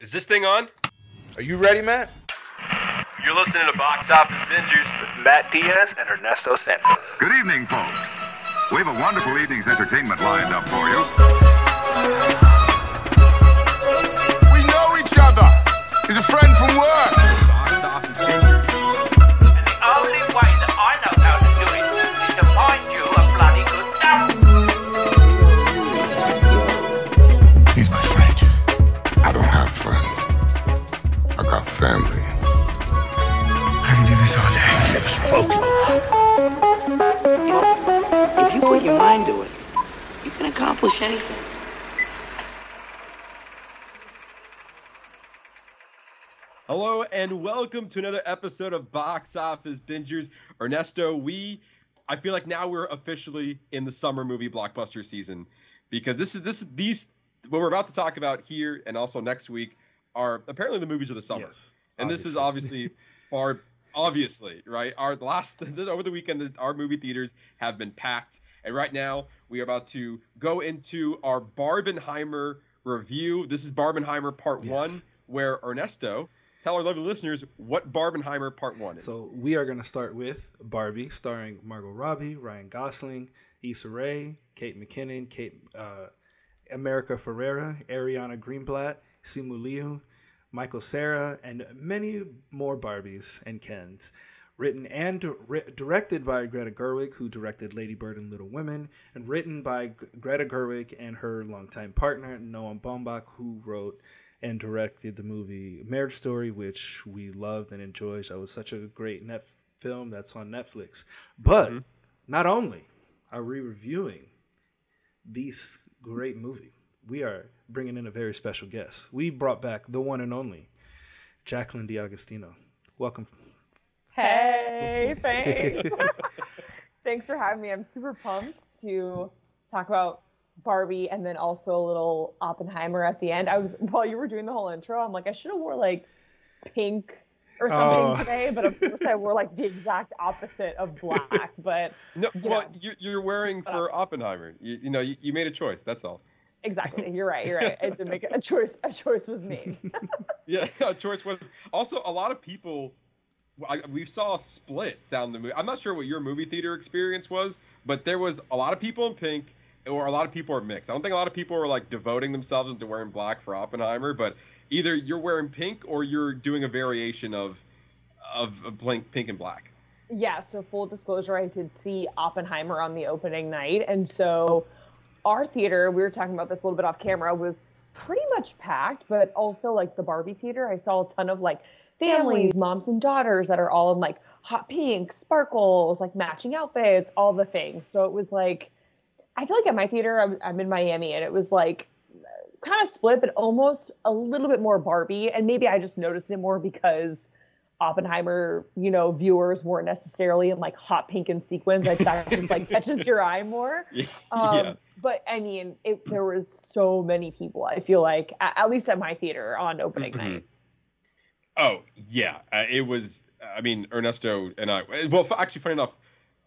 Is this thing on? Are you ready, Matt? You're listening to Box Office Bingers with Matt Diaz and Ernesto Santos. Good evening, folks. We have a wonderful evening's entertainment lined up for you. We know each other. He's a friend from work. Accomplish anything. Hello and welcome to another episode of Box Office Bingers. Ernesto, we I feel like now we're officially in the summer movie blockbuster season because this is this is these what we're about to talk about here and also next week are apparently the movies of the summer. Yes, and this is obviously far obviously, right? Our last over the weekend our movie theaters have been packed and right now we are about to go into our Barbenheimer review. This is Barbenheimer part Yes. 1 where Ernesto tell our lovely listeners what Barbenheimer Part One is. So we are going to start with Barbie, starring Margot Robbie, Ryan Gosling, Issa Rae, Kate McKinnon, Kate uh, America Ferrera, Ariana Greenblatt, Simu Liu, Michael Cera, and many more Barbies and Kens. Written and di- directed by Greta Gerwig, who directed Lady Bird and Little Women, and written by G- Greta Gerwig and her longtime partner Noah Baumbach, who wrote and directed the movie Marriage Story, which we loved and enjoyed. That was such a great net film that's on Netflix. But mm-hmm. not only are we reviewing this great movie, we are bringing in a very special guest. We brought back the one and only Jaclyn DeAugustino. Welcome. Hey, thanks. thanks for having me. I'm super pumped to talk about Barbie and then also a little Oppenheimer at the end. I was while you were doing the whole intro, I'm like, I should have wore like pink or something Oh. today, but of course I wore like the exact opposite of black. But no, you well, know. you're, wearing for um, Oppenheimer. You, you know, you, you made a choice. That's all. exactly, you're right. You're right. I did make a choice. A choice was made. Yeah, a choice was also a lot of people. I, we saw a split down the movie. I'm not sure what your movie theater experience was, but there was a lot of people in pink, or a lot of people are mixed. I don't think a lot of people are like devoting themselves into wearing black for Oppenheimer, but either you're wearing pink or you're doing a variation of of, of blank pink and black. Yeah, so full disclosure, I did see Oppenheimer on the opening night. And so our theater, we were talking about this a little bit off camera, was pretty much packed, but also like the Barbie theater, I saw a ton of like families, moms and daughters that are all in like hot pink, sparkles, like matching outfits, all the things. So it was like, I feel like at my theater, I'm, I'm in Miami, and it was like kind of split, but almost a little bit more Barbie. And maybe I just noticed it more because Oppenheimer, you know, viewers weren't necessarily in like hot pink and sequins. Like that just like catches your eye more. Um, yeah. But I mean, it, there was so many people. I feel like, at, at least at my theater on opening Mhm. night. Oh yeah, uh, it was. I mean, Ernesto and I. Well, f- actually, funny enough,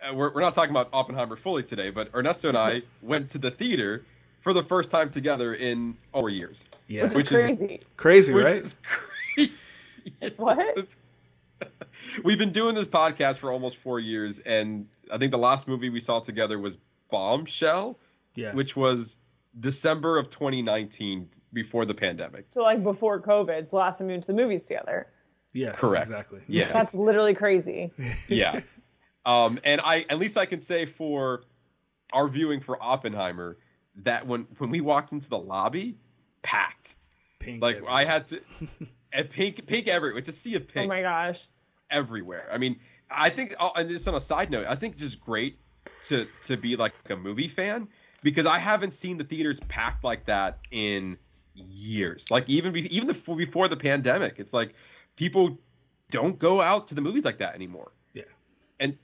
uh, we're we're not talking about Oppenheimer fully today, but Ernesto and I went to the theater for the first time together in four years. Yeah. Which, Which is is- crazy. Crazy, which right? is crazy. What? It's- We've been doing this podcast for almost four years, and I think the last movie we saw together was Bombshell, Yeah. which was December of 2019, before the pandemic. So like before COVID, it's the last time we went to the movies together. yes. correct. Exactly. Yes. That's literally crazy. yeah. Um, and I at least I can say for our viewing for Oppenheimer that when when we walked into the lobby, packed. Pink. Like I had to, and pink pink everywhere. It's a sea of pink. Oh my gosh. everywhere. I mean, I think oh, and just on a side note, I think just great to to be like a movie fan because I haven't seen the theaters packed like that in years. Like even be, even before before the pandemic, it's like people don't go out to the movies like that anymore. Yeah. And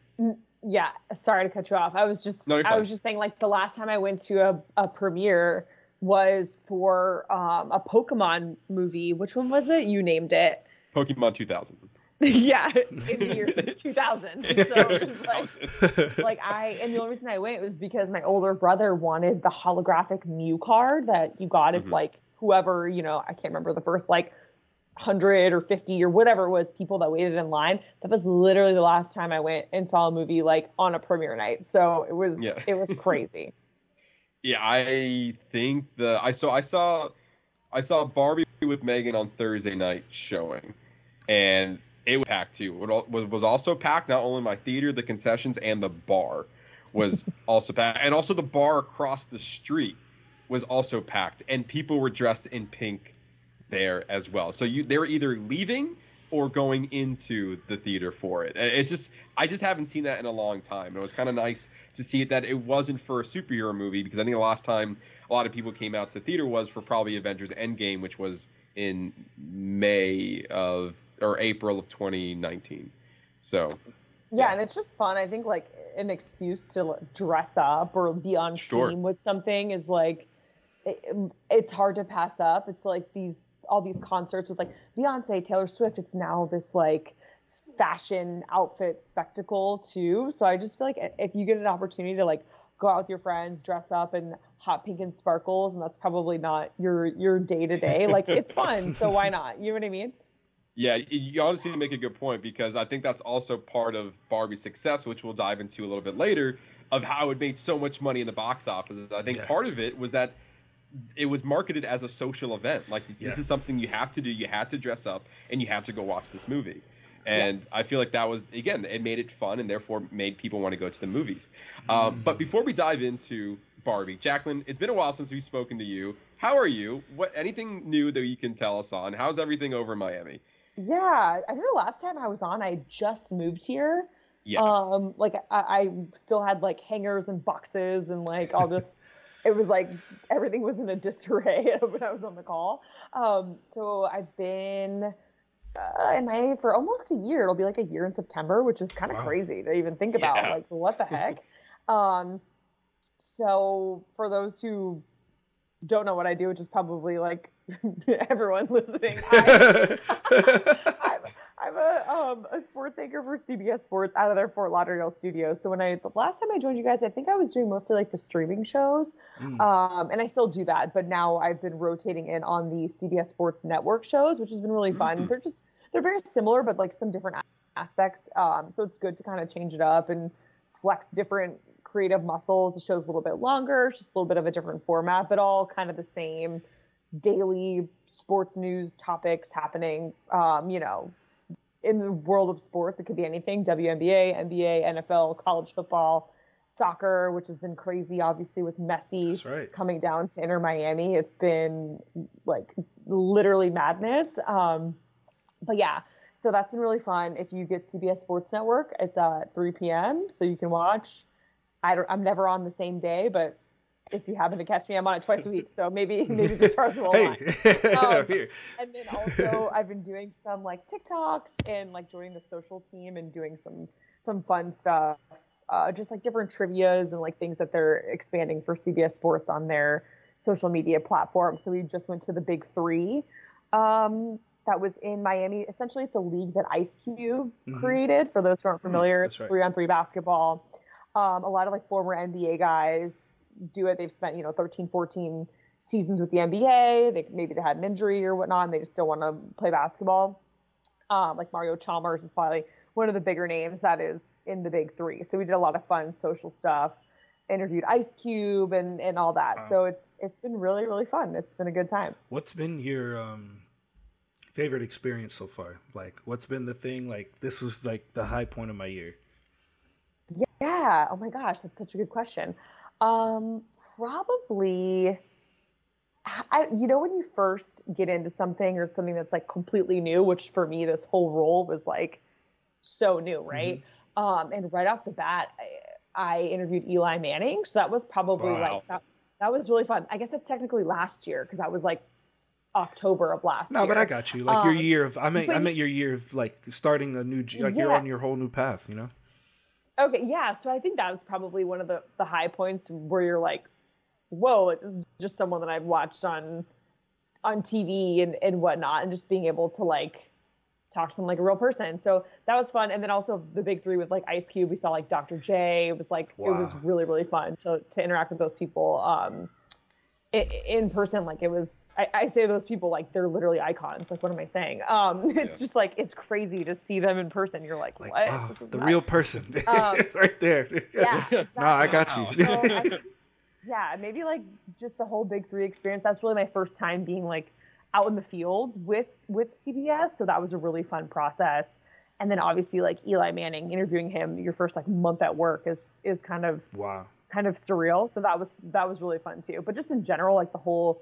Yeah, sorry to cut you off. I was just No, I was just saying like the last time I went to a, a premiere was for um, a Pokemon movie. Which one was it? You named it. Pokemon 2000. yeah, in the year 2000. So it was like, like I, and the only reason I went was because my older brother wanted the holographic Mew card that you got if Mhm. like whoever you know I can't remember the first like hundred or fifty or whatever it was people that waited in line. That was literally the last time I went and saw a movie like on a premiere night. So it was Yeah. it was crazy. Yeah, I think the I saw I saw I saw Barbie with Megan on Thursday night showing, and it was packed too. It was was also packed. Not only my theater, the concessions, and the bar was also packed, and also the bar across the street was also packed, and people were dressed in pink there as well. So you they were either leaving or going into the theater for it. It's just I just haven't seen that in a long time. It was kind of nice to see that it wasn't for a superhero movie because I think the last time a lot of people came out to theater was for probably Avengers Endgame, which was in May of or April of 2019. So Yeah, and it's just fun. I think like an excuse to dress up or be on Sure. theme with something is like it, it's hard to pass up. It's like these all these concerts with like Beyonce, Taylor Swift. It's now this like fashion outfit spectacle too. So I just feel like if you get an opportunity to like go out with your friends, dress up in hot pink and sparkles, and that's probably not your your day to day. Like it's fun, so why not? You know what I mean? Yeah, y- you honestly make a good point because I think that's also part of Barbie's success, which we'll dive into a little bit later, of how it made so much money in the box office. I think Yeah. part of it was that it was marketed as a social event. Like this, Yeah. this is something you have to do. You have to dress up and you have to go watch this movie. And I feel like that was again, it made it fun and therefore made people want to go to the movies. Um, but before we dive into Barbie, Jaclyn, it's been a while since we've spoken to you. How are you? What anything new that you can tell us on? How's everything over in Miami? Yeah, I think the last time I was on, I just moved here. Yeah. Um, like I, I still had like hangers and boxes and like all this. It was like everything was in a disarray when I was on the call. Um, so I've been uh, in my for almost a year. It'll be like a year in September, which is kind of Wow. crazy to even think about. Yeah. Like, what the heck? um, so for those who don't know what I do, which is probably like everyone listening, I, I'm, I'm a, um, a sports anchor for CBS Sports out of their Fort Lauderdale studio. So when I the last time I joined you guys, I think I was doing mostly like the streaming shows, Mm. um, and I still do that. But now I've been rotating in on the CBS Sports Network shows, which has been really fun. Mm. They're just they're very similar, but like some different aspects. Um, so it's good to kind of change it up and flex different creative muscles. The show's a little bit longer, it's just a little bit of a different format, but all kind of the same daily sports news topics happening. Um, you know, in the world of sports, it could be anything: WNBA, NBA, NFL, college football, soccer, which has been crazy, obviously with Messi right. coming down to Inter Miami. It's been like literally madness. Um, but yeah, so that's been really fun. If you get CBS Sports Network, it's uh, at 3 p.m. So you can watch. I don't, I'm never on the same day, but if you happen to catch me, I'm on it twice a week. So maybe maybe the stars will align. Hey, Um, here. And then also, I've been doing some like TikToks and like joining the social team and doing some some fun stuff, uh, just like different trivia's and like things that they're expanding for CBS Sports on their social media platform. So we just went to the Big Three. Um, that was in Miami. Essentially, it's a league that Ice Cube Mhm. created. For those who aren't familiar, that's right. three on three basketball. Um, a lot of like former NBA guys do it. They've spent, you know, 13, 14 seasons with the NBA. They maybe they had an injury or whatnot, and they just still want to play basketball. Um, like Mario Chalmers is probably one of the bigger names that is in the big three. So we did a lot of fun social stuff, interviewed Ice Cube and and all that. Wow. So it's it's been really really fun. It's been a good time. What's been your um, favorite experience so far? Like, what's been the thing? Like, this was like the high point of my year. Yeah. Oh my gosh, that's such a good question. Um, probably. I, you know when you first get into something or something that's like completely new, which for me this whole role was like so new, right? Um, and right off the bat, I, I interviewed Eli Manning, so that was probably Wow. like that. That was really fun. I guess that's technically last year because that was like October of last No, year. No, but I got you. Like your Um, year of, I meant, I meant your year of like starting a new, like you're on your whole new path. You know. Okay, yeah. So I think that was probably one of the, the high points where you're like, whoa, it's just someone that I've watched on on TV and, and whatnot, and just being able to like talk to them like a real person. So that was fun. And then also the big three with like Ice Cube, we saw like Dr. J. It was like it was really, really fun to to interact with those people. Um in person, like it was. I, I say those people like they're literally icons. Like, what am I saying? Um, it's Yeah. just like it's crazy to see them in person. You're like, Like, what? wow, the nuts." real person, Um, right there. Yeah. no, I got you. So I- yeah, maybe like just the whole Big Three experience. That's really my first time being like out in the field with with CBS, so that was a really fun process. And then obviously like Eli Manning, interviewing him your first like month at work is is kind of wow. Kind of surreal. So that was that was really fun too. But just in general, like the whole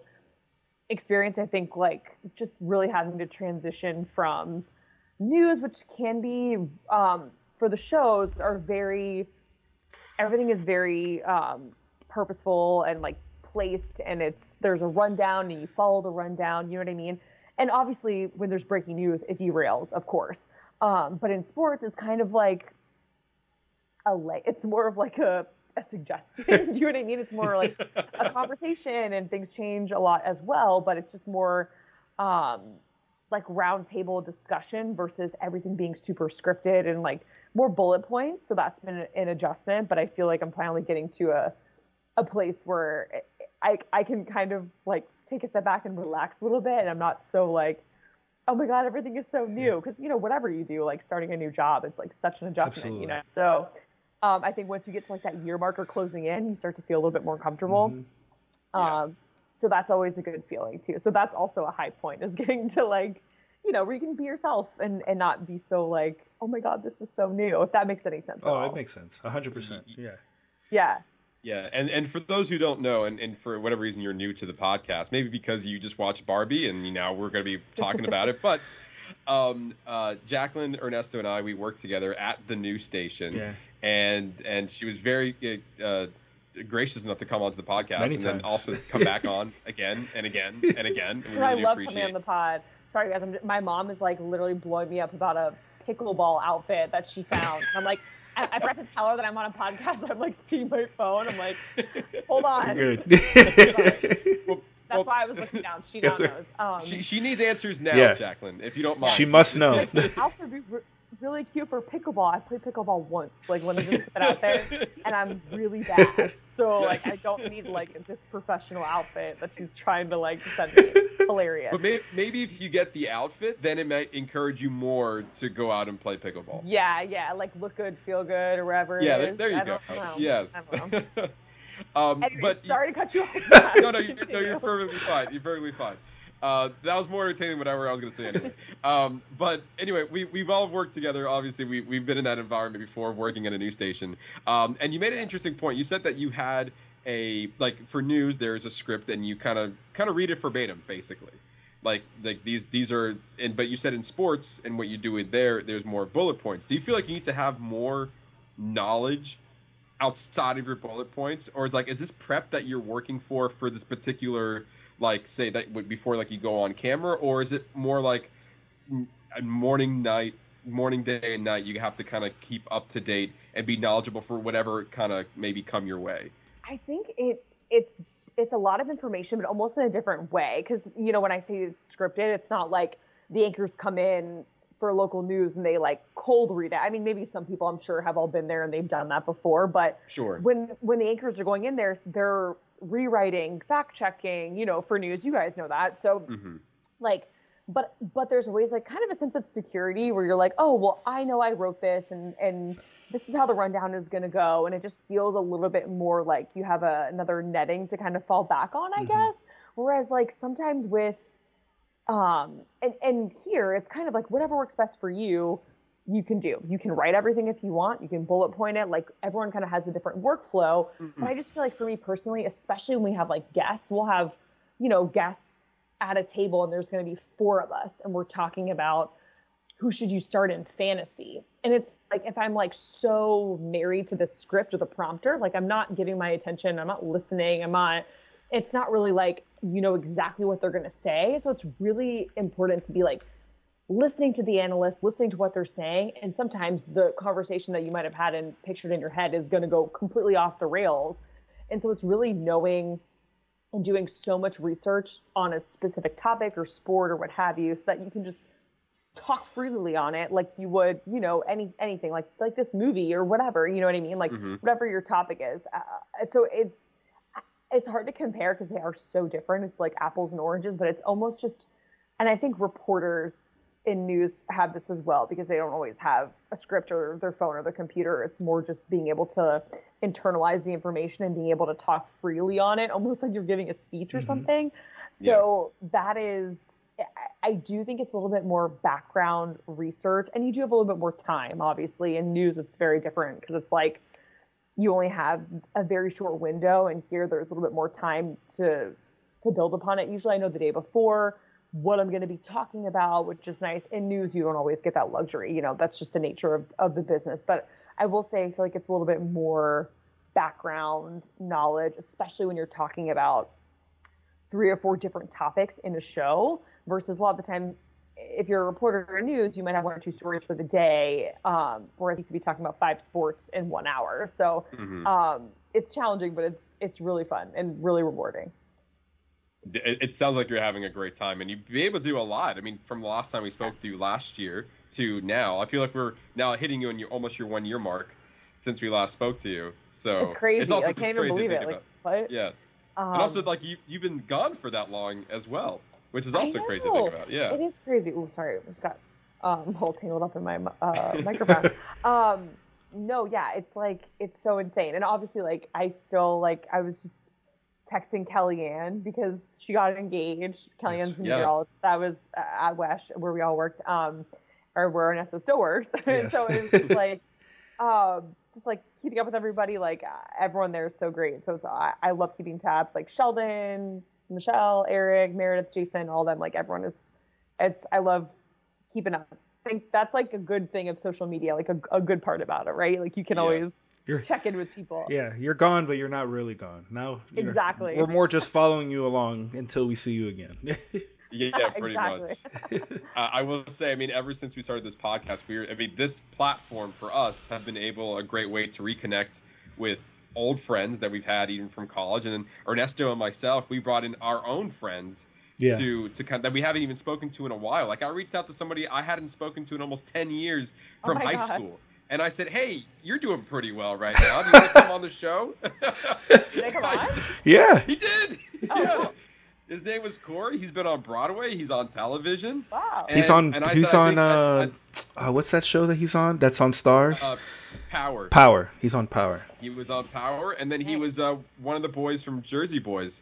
experience, I think like just really having to transition from news, which can be um, for the shows, are very everything is very um, purposeful and like placed, and it's there's a rundown and you follow the rundown. You know what I mean? And obviously, when there's breaking news, it derails, of course. Um, but in sports, it's kind of like a lay. It's more of like a a suggestion. Do you know what I mean? It's more like a conversation, and things change a lot as well. But it's just more um, like roundtable discussion versus everything being super scripted and like more bullet points. So that's been an adjustment. But I feel like I'm finally getting to a a place where I I can kind of like take a step back and relax a little bit, and I'm not so like. Oh my God! Everything is so new because you know whatever you do, like starting a new job, it's like such an adjustment. You know, so um, I think once you get to like that year marker closing in, you start to feel a little bit more comfortable. Yeah. Um, so that's always a good feeling too. So that's also a high point is getting to like, you know, where you can be yourself and and not be so like, oh my god, this is so new. If that makes any sense. at Oh, all. it makes sense. hundred percent. Yeah. yeah. Yeah, and, and for those who don't know, and, and for whatever reason you're new to the podcast, maybe because you just watched Barbie and you now we're going to be talking about it, but um, uh, Jaclyn, Ernesto, and I, we worked together at the news station, Yeah. And and she was very uh, gracious enough to come onto the podcast Many and then also come back on again and again and again. And we I love appreciate coming on the pod. Sorry guys, I'm, my mom is like literally blowing me up about a pickleball outfit that she found. I'm like, I, I forgot to tell her that I'm on a podcast. I'm like seeing my phone. I'm like, hold on. Good. Well, That's well, why I was looking down. She now knows. Um, she, she needs answers now, Yeah. Jaclyn, if you don't mind. she must know. like, the be re- really cute for pickleball. I played pickleball once, like when I just put out there, and I'm really bad. So like I don't need like this professional outfit that she's trying to like send me. Hilarious. But maybe, maybe if you get the outfit, then it might encourage you more to go out and play pickleball. Yeah, yeah, like look good, feel good, or whatever. Yeah, it there you I go. Yes. I don't know. um, Anyway, but sorry to cut you off. no, no, you, no, you're perfectly fine. You're perfectly fine. Uh, that was more entertaining whatever I was going to say anyway. Um, but anyway, we, we've all worked together. Obviously, we, we've been in that environment before, working at a news station. Um, and you made an interesting point. You said that you had a like for news, there's a script, and you kind of kind of read it verbatim, basically. Like like these these are, and but you said in sports and what you do with there, there's more bullet points. Do you feel like you need to have more knowledge outside of your bullet points or it's like is this prep that you're working for for this particular like say that before like you go on camera or is it more like morning night morning day and night you have to kind of keep up to date and be knowledgeable for whatever kind of maybe come your way I think it it's it's a lot of information, but almost in a different way. Because you know, when I say it's scripted, it's not like the anchors come in for local news and they like cold read it. I mean, maybe some people I'm sure have all been there and they've done that before, but sure when when the anchors are going in there, they're rewriting, fact checking, you know, for news. You guys know that. So hmm like but but there's always like kind of a sense of security where you're like oh well i know i wrote this and and this is how the rundown is going to go and it just feels a little bit more like you have a, another netting to kind of fall back on i Mhm. guess whereas like sometimes with um and and here it's kind of like whatever works best for you you can do. You can write everything if you want. You can bullet point it. Like everyone kind of has a different workflow. But i just feel like for me personally especially when we have like guests we'll have you know guests at a table and there's going to be four of us and we're talking about who should you start in fantasy. And it's like if i'm like so married to the script or the prompter like i'm not giving my attention. I'm not listening. I'm not it's not really like you know exactly what they're going to say. So it's really important to be like listening to the analyst listening to what they're saying. And sometimes the conversation that you might have had and pictured in your head is going to go completely off the rails. And so it's really knowing and doing so much research on a specific topic or sport or what have you so that you can just talk freely on it like you would you know any anything like like this movie or whatever you know what i mean? Like Mhm. whatever your topic is. Uh, so it's it's hard to compare because they are so different. It's like apples and oranges, but it's almost just, and I think reporters in news have this as well because they don't always have a script or their phone or their computer. It's more just being able to internalize the information and being able to talk freely on it, almost like you're giving a speech or Mhm. something. So that is, I do think it's a little bit more background research, and you do have a little bit more time. Obviously, in news, it's very different because it's like you only have a very short window, and here there's a little bit more time to to build upon it. Usually, I know the day before what I'm going to be talking about, which is nice. In news, you don't always get that luxury. You know, that's just the nature of, of the business. But I will say, I feel like it's a little bit more background knowledge, especially when you're talking about three or four different topics in a show versus a lot of the times if you're a reporter in news you might have one or two stories for the day um, whereas you could be talking about five sports in one hour. So Mhm. um, it's challenging but it's it's really fun and really rewarding. It, it sounds like you're having a great time and you'd be able to do a lot. I mean from the last time we spoke to you last year to now i feel like we're now hitting you in your almost your one year mark since we last spoke to you. So it's crazy. it's also i can't even believe it. Like what? Yeah. Um, and also like you, you've been gone for that long as well which is also crazy to think about yeah It is crazy. Oh, sorry, it's got um, all tangled up in my uh, microphone. um, no, yeah, it's like it's so insane, and obviously, like I still like I was just texting Kellyanne because she got engaged. Kellyanne's yeah. meteorologist. That was at WESH where we all worked, um, or where Ernesto still works. Yes. so it was just like. Um, just like keeping up with everybody, like uh, everyone there is so great. So it's, I, I love keeping tabs, like Sheldon, Michelle, Eric, Meredith, Jason, all them. Like everyone is, it's I love keeping up. I think that's like a good thing of social media, like a, a good part about it, right? Like you can Yeah. always You're- check in with people. Yeah, you're gone, but you're not really gone. Now, Exactly. We're more just following you along until we see you again. yeah pretty much Uh, I will say, I mean, ever since we started this podcast, we were, I mean, this platform for us have been able a great way to reconnect with old friends that we've had even from college, and then Ernesto and myself, we brought in our own friends yeah. to to kind that we haven't even spoken to in a while. Like I reached out to somebody I hadn't spoken to in almost ten years Oh from my high God. school. And I said, "Hey, you're doing pretty well right now. Do you want to come on the show?" Did they come on? Yeah. He did. Oh, yeah. cool. His name was Corey. He's been on Broadway. He's on television. Wow. He's on. and I he's said, I on. think I- uh, uh, what's that show that he's on? That's on Stars. Uh, Power. Power. He's on Power. He was on Power, and then he was uh, one of the boys from Jersey Boys,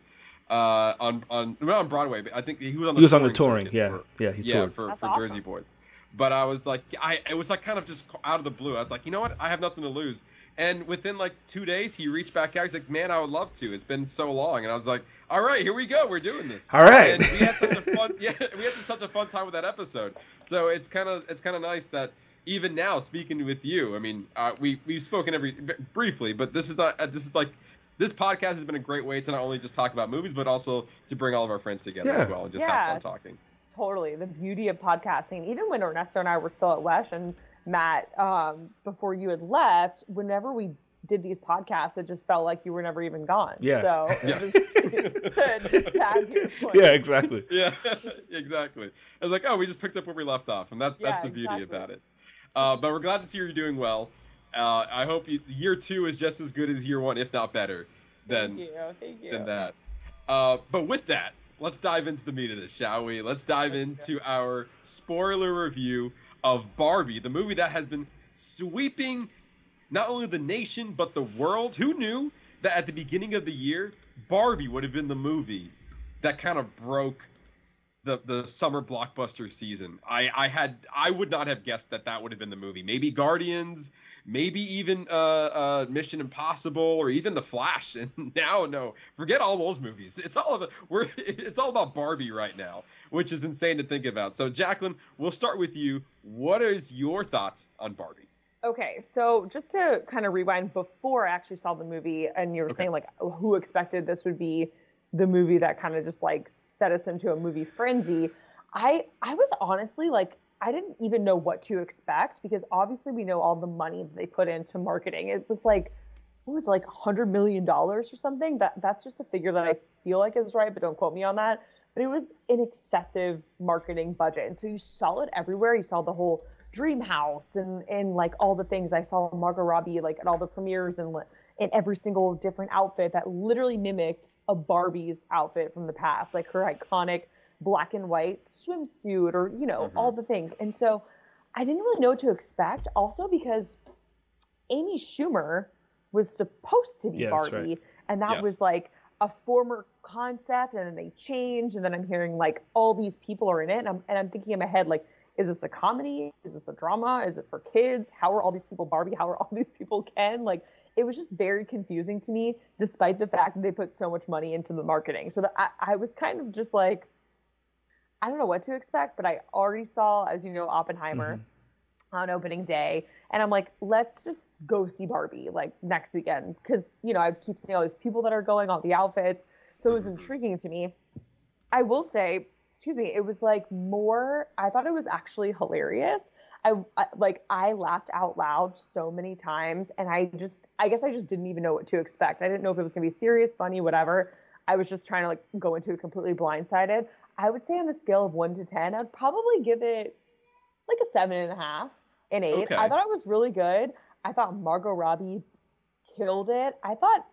uh, on on not on Broadway, but I think he was on the He was on the touring touring. Yeah. for- Yeah. He's yeah, toured. for, That's for awesome. Jersey Boys. But I was like, I it was like kind of just out of the blue. I was like, you know what? I have nothing to lose. And within like two days, he reached back out. He's like, man, I would love to. It's been so long. And I was like, all right, here we go. We're doing this. All right. And we had such a fun, yeah, we had such a fun time with that episode. So it's kind of it's kind of nice that even now speaking with you, I mean, uh, we we've spoken every briefly, but this is not uh, this is like. This podcast has been a great way to not only just talk about movies, but also to bring all of our friends together Yeah. as well and just Yeah. have fun talking. Totally. The beauty of podcasting, even when Ernesto and I were still at WESH and Matt, um, before you had left, whenever we did these podcasts, it just felt like you were never even gone. Yeah. So Yeah. just, just to your point. Yeah. Exactly. yeah, exactly. I was like, oh, we just picked up where we left off, and that, Yeah, that's the beauty exactly. about it. Uh, but we're glad to see you're doing well. Uh, I hope you, year two is just as good as year one, if not better, than Thank you. Thank you. than that. Uh, but with that, let's dive into the meat of this, shall we? Let's dive into our spoiler review of Barbie, the movie that has been sweeping not only the nation but the world. Who knew that at the beginning of the year, Barbie would have been the movie that kind of broke the the summer blockbuster season. I I had I would not have guessed that that would have been the movie. Maybe Guardians, maybe even uh, uh, Mission Impossible, or even The Flash. And now, no, forget all those movies. It's all it. We're it's all about Barbie right now, which is insane to think about. So, Jaclyn, we'll start with you. What is your thoughts on Barbie? Okay, so just to kind of rewind before I actually saw the movie, and you were Okay. saying like uh, who expected this would be the movie that kind of just like set us into a movie frenzy. I I was honestly like I didn't even know what to expect because obviously we know all the money that they put into marketing. It was like what was it, like hundred million dollars or something. That that's just a figure that I feel like is right, but don't quote me on that. but it was an excessive marketing budget. And so you saw it everywhere. You saw the whole dream house and and like all the things. I saw Margot Robbie like at all the premieres and in every single different outfit that literally mimicked a Barbie's outfit from the past, like her iconic black and white swimsuit or you know Mhm. all the things. And so I didn't really know what to expect. Also because Amy Schumer was supposed to be Barbie, right. and that Yes. was like a former concept, and then they change and then I'm hearing like all these people are in it, and I'm and I'm thinking in my head like, is this a comedy? Is this a drama? Is it for kids? How are all these people Barbie? How are all these people Ken? Like it was just very confusing to me, despite the fact that they put so much money into the marketing. So that I, I was kind of just like, I don't know what to expect, but I already saw, as you know, Oppenheimer mm-hmm. on opening day and i'm like let's just go see barbie like next weekend because you know i keep seeing all these people that are going all the outfits so it was mm-hmm. intriguing to me i will say excuse me it was like more i thought it was actually hilarious I, I like i laughed out loud so many times and i just i guess i just didn't even know what to expect i didn't know if it was going to be serious funny whatever i was just trying to like go into it completely blindsided i would say on a scale of 1 to 10 i'd probably give it like a seven and a half, an eight. Okay. I thought it was really good. I thought Margot Robbie killed it. I thought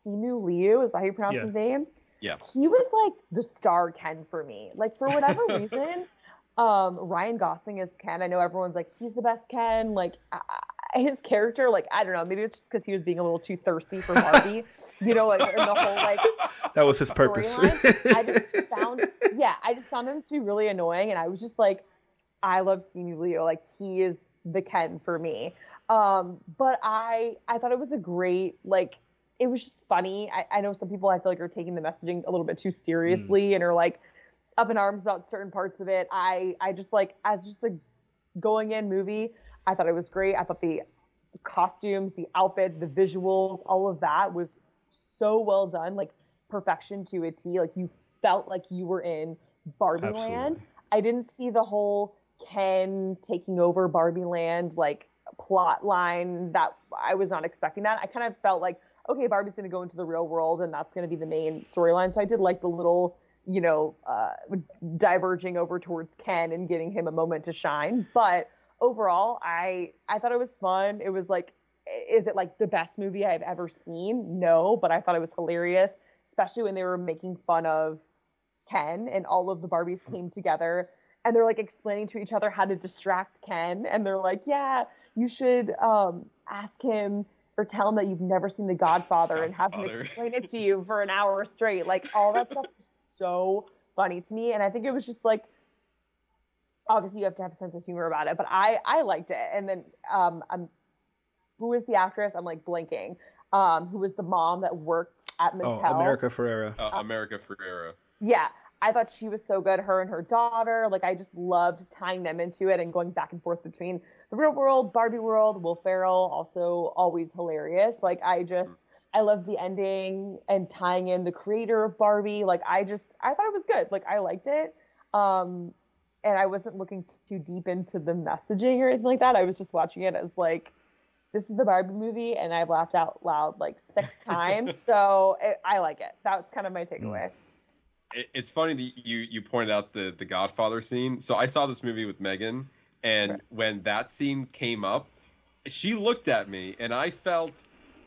Simu Liu, is that how you pronounce Yeah. his name? Yeah. He was like the star Ken for me. Like for whatever reason, um, Ryan Gosling is Ken. I know everyone's like he's the best Ken. Like I- his character, like I don't know, maybe it's just because he was being a little too thirsty for Barbie. you know, like in the whole like That was his purpose. I just found, yeah, I just found him to be really annoying, and I was just like, I love Simu Liu, like he is the Ken for me. Um, but I, I thought it was a great, like, it was just funny. I, I know some people I feel like are taking the messaging a little bit too seriously mm. and are like up in arms about certain parts of it. I, I just like as just a going in movie, I thought it was great. I thought the costumes, the outfit, the visuals, all of that was so well done, like perfection to a T. Like you felt like you were in Barbie Land. I didn't see the whole Ken taking over Barbie Land like plot line that I was not expecting that. I kind of felt like, okay, Barbie's going to go into the real world and that's going to be the main storyline. So I did like the little, you know, uh, diverging over towards Ken and giving him a moment to shine. But overall, I I thought it was fun. It was like, is it like the best movie I've ever seen? No, but I thought it was hilarious, especially when they were making fun of Ken and all of the Barbies came together and they're like explaining to each other how to distract Ken and they're like, "Yeah, you should um, ask him or tell him that you've never seen The Godfather and have him explain it to you for an hour straight." Like all that stuff was so funny to me and I think it was just like obviously you have to have a sense of humor about it, but I I liked it. And then um I'm who is the actress? I'm like blinking. Um, who was the mom that worked at Oh, Mattel? America Ferrera. Uh, America Ferrera. yeah i thought she was so good her and her daughter. Like i just loved tying them into it and going back and forth between the real world barbie world will ferrell also always hilarious. Like i just i love the ending and tying in the creator of barbie. Like i just i thought it was good. Like i liked it. Um and i wasn't looking too deep into the messaging or anything like that. I was just watching it as like this is the Barbie movie, and I've laughed out loud like six times. so it, I like it. That was kind of my takeaway. It, it's funny that you you pointed out the the Godfather scene. So I saw this movie with Megan, and Right. when that scene came up, she looked at me, and I felt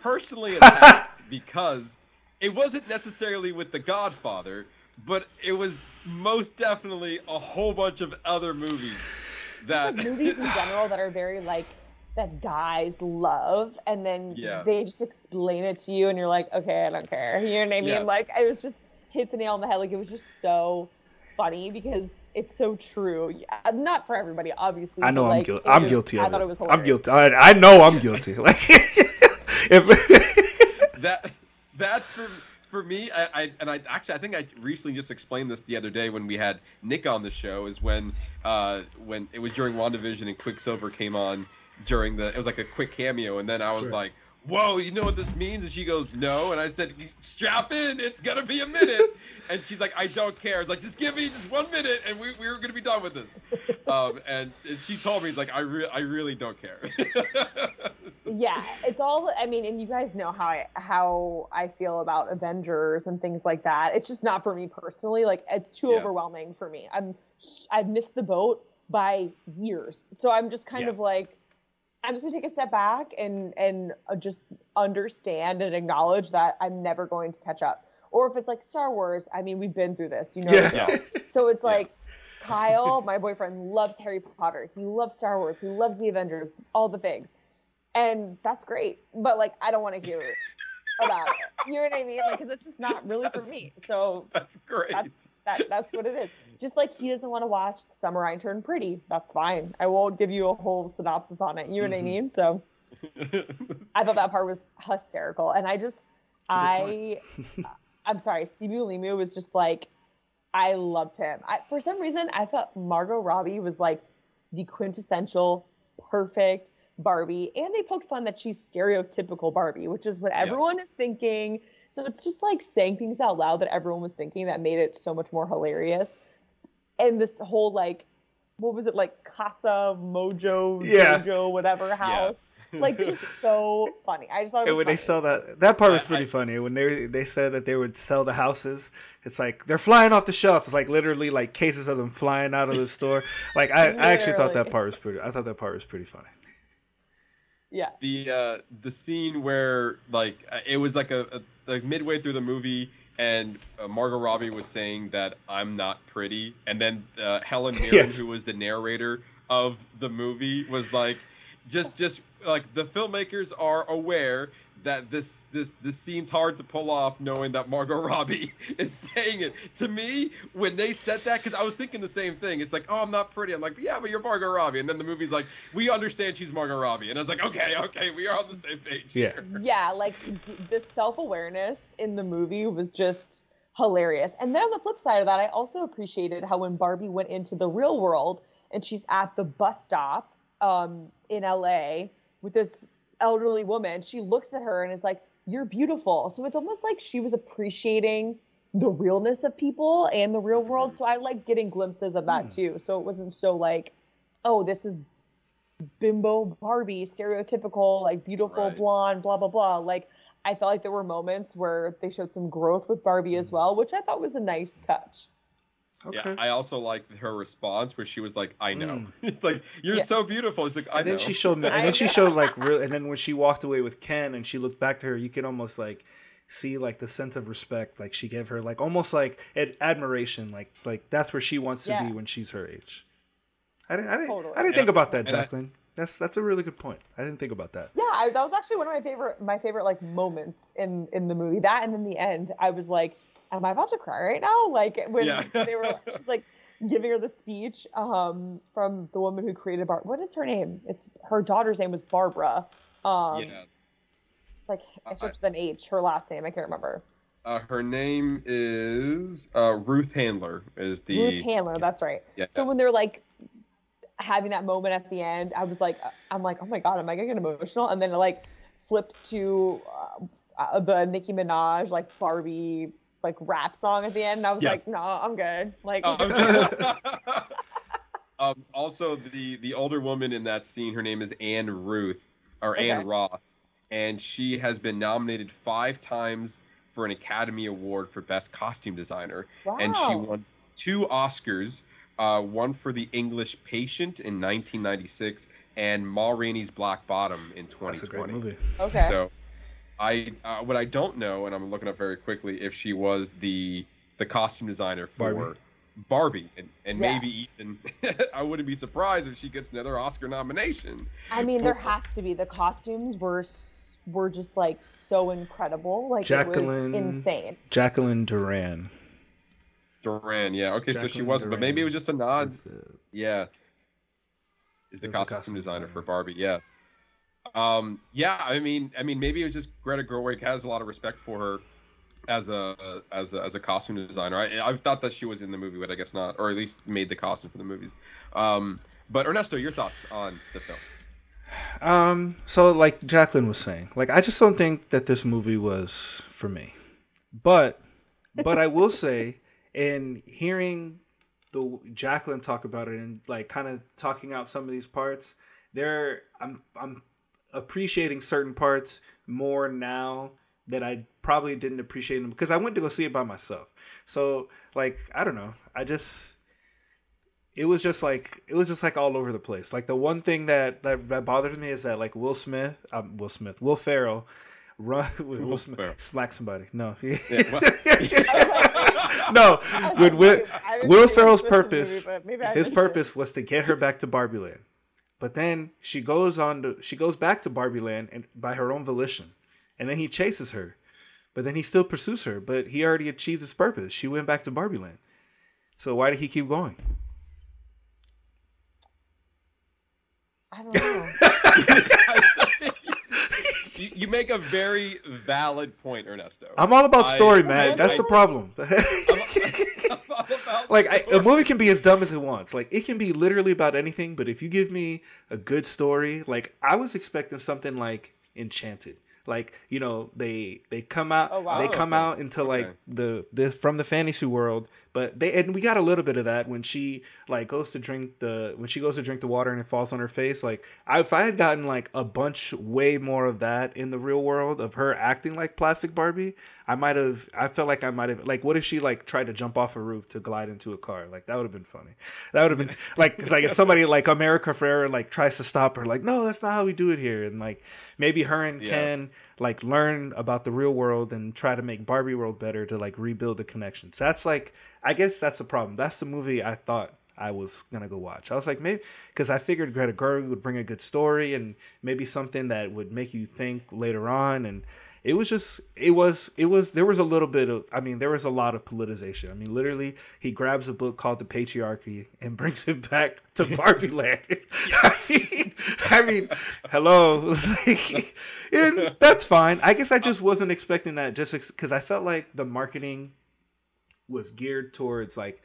personally attacked because it wasn't necessarily with the Godfather, but it was most definitely a whole bunch of other movies that like movies in general that are very like that guys love and then Yeah. they just explain it to you and you're like okay i don't care you know what i mean Yeah. like it was just hit the nail on the head like it was just so funny because it's so true Yeah, not for everybody obviously I know but, I'm like, guilty. I'm was- guilty of i it. thought it was I'm guilty. I, I know I'm guilty. Like if that that for for me I, I and I actually I think I recently just explained this the other day when we had Nick on the show is when uh when it was during WandaVision and Quicksilver came on during the it was like a quick cameo and then I was Sure. like whoa you know what this means and she goes no and I said strap in it's gonna be a minute and she's like I don't care it's like just give me just one minute and we, we were gonna be done with this um and, and she told me like I re- I really don't care yeah, it's all. I mean, and you guys know how I how I feel about Avengers and things like that. It's just not for me personally. Like it's too Yeah. overwhelming for me. I'm I've missed the boat by years, so I'm just kind Yeah. of like I'm just gonna take a step back and and uh, just understand and acknowledge that I'm never going to catch up. Or if it's like Star Wars, I mean, we've been through this, you know. Yeah. Yeah. So it's Yeah. like Kyle, my boyfriend, loves Harry Potter. He loves Star Wars. He loves the Avengers, all the things. And that's great. But like, I don't want to hear about it. You know what I mean? Like, because it's just not really for me. So That's great. that's that. That's what it is. Just like he doesn't want to watch Summer I turn Pretty. That's fine. I won't give you a whole synopsis on it. You know what I Mhm. mean? So I thought that part was hysterical, and I just, I, I'm sorry, Simu Limu was just like, I loved him. I, for some reason, I thought Margot Robbie was like the quintessential perfect Barbie, and they poked fun that she's stereotypical Barbie, which is what everyone is thinking. So it's just like saying things out loud that everyone was thinking that made it so much more hilarious. And this whole like, what was it like, Casa Mojo Yeah. Jojo whatever house, like just so funny. I just thought it And was when they funny. sell that, that part was pretty I- funny. When they they said that they would sell the houses, it's like they're flying off the shelf. It's like literally like cases of them flying out of the store. Like I, I actually thought that part was pretty. I thought that part was pretty funny. yeah. the uh the scene where like uh, it was like a, a like midway through the movie and uh, Margot Robbie was saying that I'm not pretty and then uh, Helen Mirren Yes. who was the narrator of the movie was like just just like the filmmakers are aware that this this this scene's hard to pull off knowing that Margot Robbie is saying it to me when they said that because I was thinking the same thing it's like oh I'm not pretty I'm like yeah but you're Margot Robbie and then the movie's like we understand she's Margot Robbie and I was like okay okay we are on the same page Yeah. here. yeah, like the self awareness in the movie was just hilarious. And then on the flip side of that, I also appreciated how when Barbie went into the real world and she's at the bus stop um, in LA with this elderly woman, she looks at her and is like, You're beautiful. So it's almost like she was appreciating the realness of people and the real world. So I like getting glimpses of that too. So it wasn't so like, Oh, this is bimbo Barbie, stereotypical, like beautiful Right. blonde, blah blah blah. Like I felt like there were moments where they showed some growth with Barbie Mm. as well, which I thought was a nice touch. Okay. Yeah, I also liked her response where she was like, "I know." Mm. it's like you're Yeah. so beautiful. She's like, "I and know." then she showed, and then she showed like real. And then when she walked away with Ken, and she looked back to her, you could almost like see like the sense of respect, like she gave her, like almost like ad- admiration, like like that's where she wants to Yeah. be when she's her age. I didn't, I didn't, Totally. I didn't think And- about that, and I- Jaclyn. that's that's a really good point. I didn't think about that. Yeah, I, that was actually one of my favorite my favorite like moments in in the movie. That and then the end, I was like, "Am I about to cry right now?" Like when Yeah. they were she's like giving her the speech um, from the woman who created Bar. What is her name? It's her daughter's name was Barbara. Um, yeah, like I searched with an H. Her last name I can't remember. uh, her name is uh, Ruth Handler. Is the Ruth Handler. That's right. yeah. So when they're like having that moment at the end, I was like, I'm like, oh my god, am I gonna get emotional? And then it like flipped to uh, uh, the Nicki Minaj like Barbie like rap song at the end, and I was Yes. like, no, I'm good. Like, Um, um, also, the the older woman in that scene, her name is Anne Ruth or Ann Roth, and she has been nominated five times for an Academy Award for Best Costume Designer, and she won two Oscars. Uh, one for The English Patient in 1996, and Ma Rainey's Black Bottom in That's a 2020. great movie. okay. So, I uh, what I don't know, and I'm looking up very quickly, if she was the the costume designer for Barbie. Barbie, and, and Yeah. maybe even I wouldn't be surprised if she gets another Oscar nomination. I mean, there has to be. The costumes were were just like so incredible. Like it Jacqueline- was insane. Jacqueline Durran. Durran, yeah, okay, so she wasn't, but maybe it was just a nod. is the- Yeah, is the Is the costume, costume designer, for. Barbie? Yeah. Um. Yeah. I mean. I mean. Maybe it was just Greta Gerwig has a lot of respect for her as a as a as a costume designer. I I thought that she was in the movie, but I guess not, or at least made the costume for the movies. Um. But Ernesto, your thoughts on the film? Um, so like Jaclyn was saying, like I just don't think that this movie was for me. But but I will say in hearing the Jaclyn talk about it and like kind of talking out some of these parts, there I'm I'm appreciating certain parts more now that I probably didn't appreciate them because I went to go see it by myself. So like I don't know, I just it was just like it was just like all over the place. Like the one thing that that, that bothers me is that like Will Smith, um, Will Smith, Will Ferrell, run Will, Will Smith Ferrell. smack somebody. No, Yeah, well- no. With Will, I Will Ferrell's this movie, purpose, maybe his missed it. purpose was to get her back to Barbie Land. But then she goes on to she goes back to Barbie Land and by her own volition. And then he chases her. But then he still pursues her. But he already achieved his purpose. She went back to Barbie Land. So why did he keep going? I don't know. you, you make a very valid point, Ernesto. I'm all about I- story, man. That's I- the problem. I'm all about like I, a movie can be as dumb as it wants. Like it can be literally about anything, but if you give me a good story, like I was expecting something like Enchanted. Like you know they they come out Oh, wow. they come okay. out into like Okay. the the from the fantasy world, but they and we got a little bit of that when she like goes to drink the when she goes to drink the water and it falls on her face. Like I, if I had gotten like a bunch way more of that in the real world of her acting like plastic Barbie, I might have. I felt like I might have. Like, what if she like tried to jump off a roof to glide into a car? Like that would have been funny. That would have been like, it's like if somebody like America Ferrera like tries to stop her, like, no, that's not how we do it here, and like maybe her and Yeah. Ken like learn about the real world and try to make Barbie world better to like rebuild the connections. That's like, I guess that's the problem. That's the movie I thought I was gonna go watch. I was like, maybe because I figured Greta Gerwig would bring a good story and maybe something that would make you think later on. And it was just, it was, it was. There was a little bit of, I mean, there was a lot of politicization. I mean, literally, he grabs a book called The Patriarchy and brings it back to Barbie Land. I mean, I mean, hello, and that's fine. I guess I just wasn't expecting that, just because I felt like the marketing was geared towards like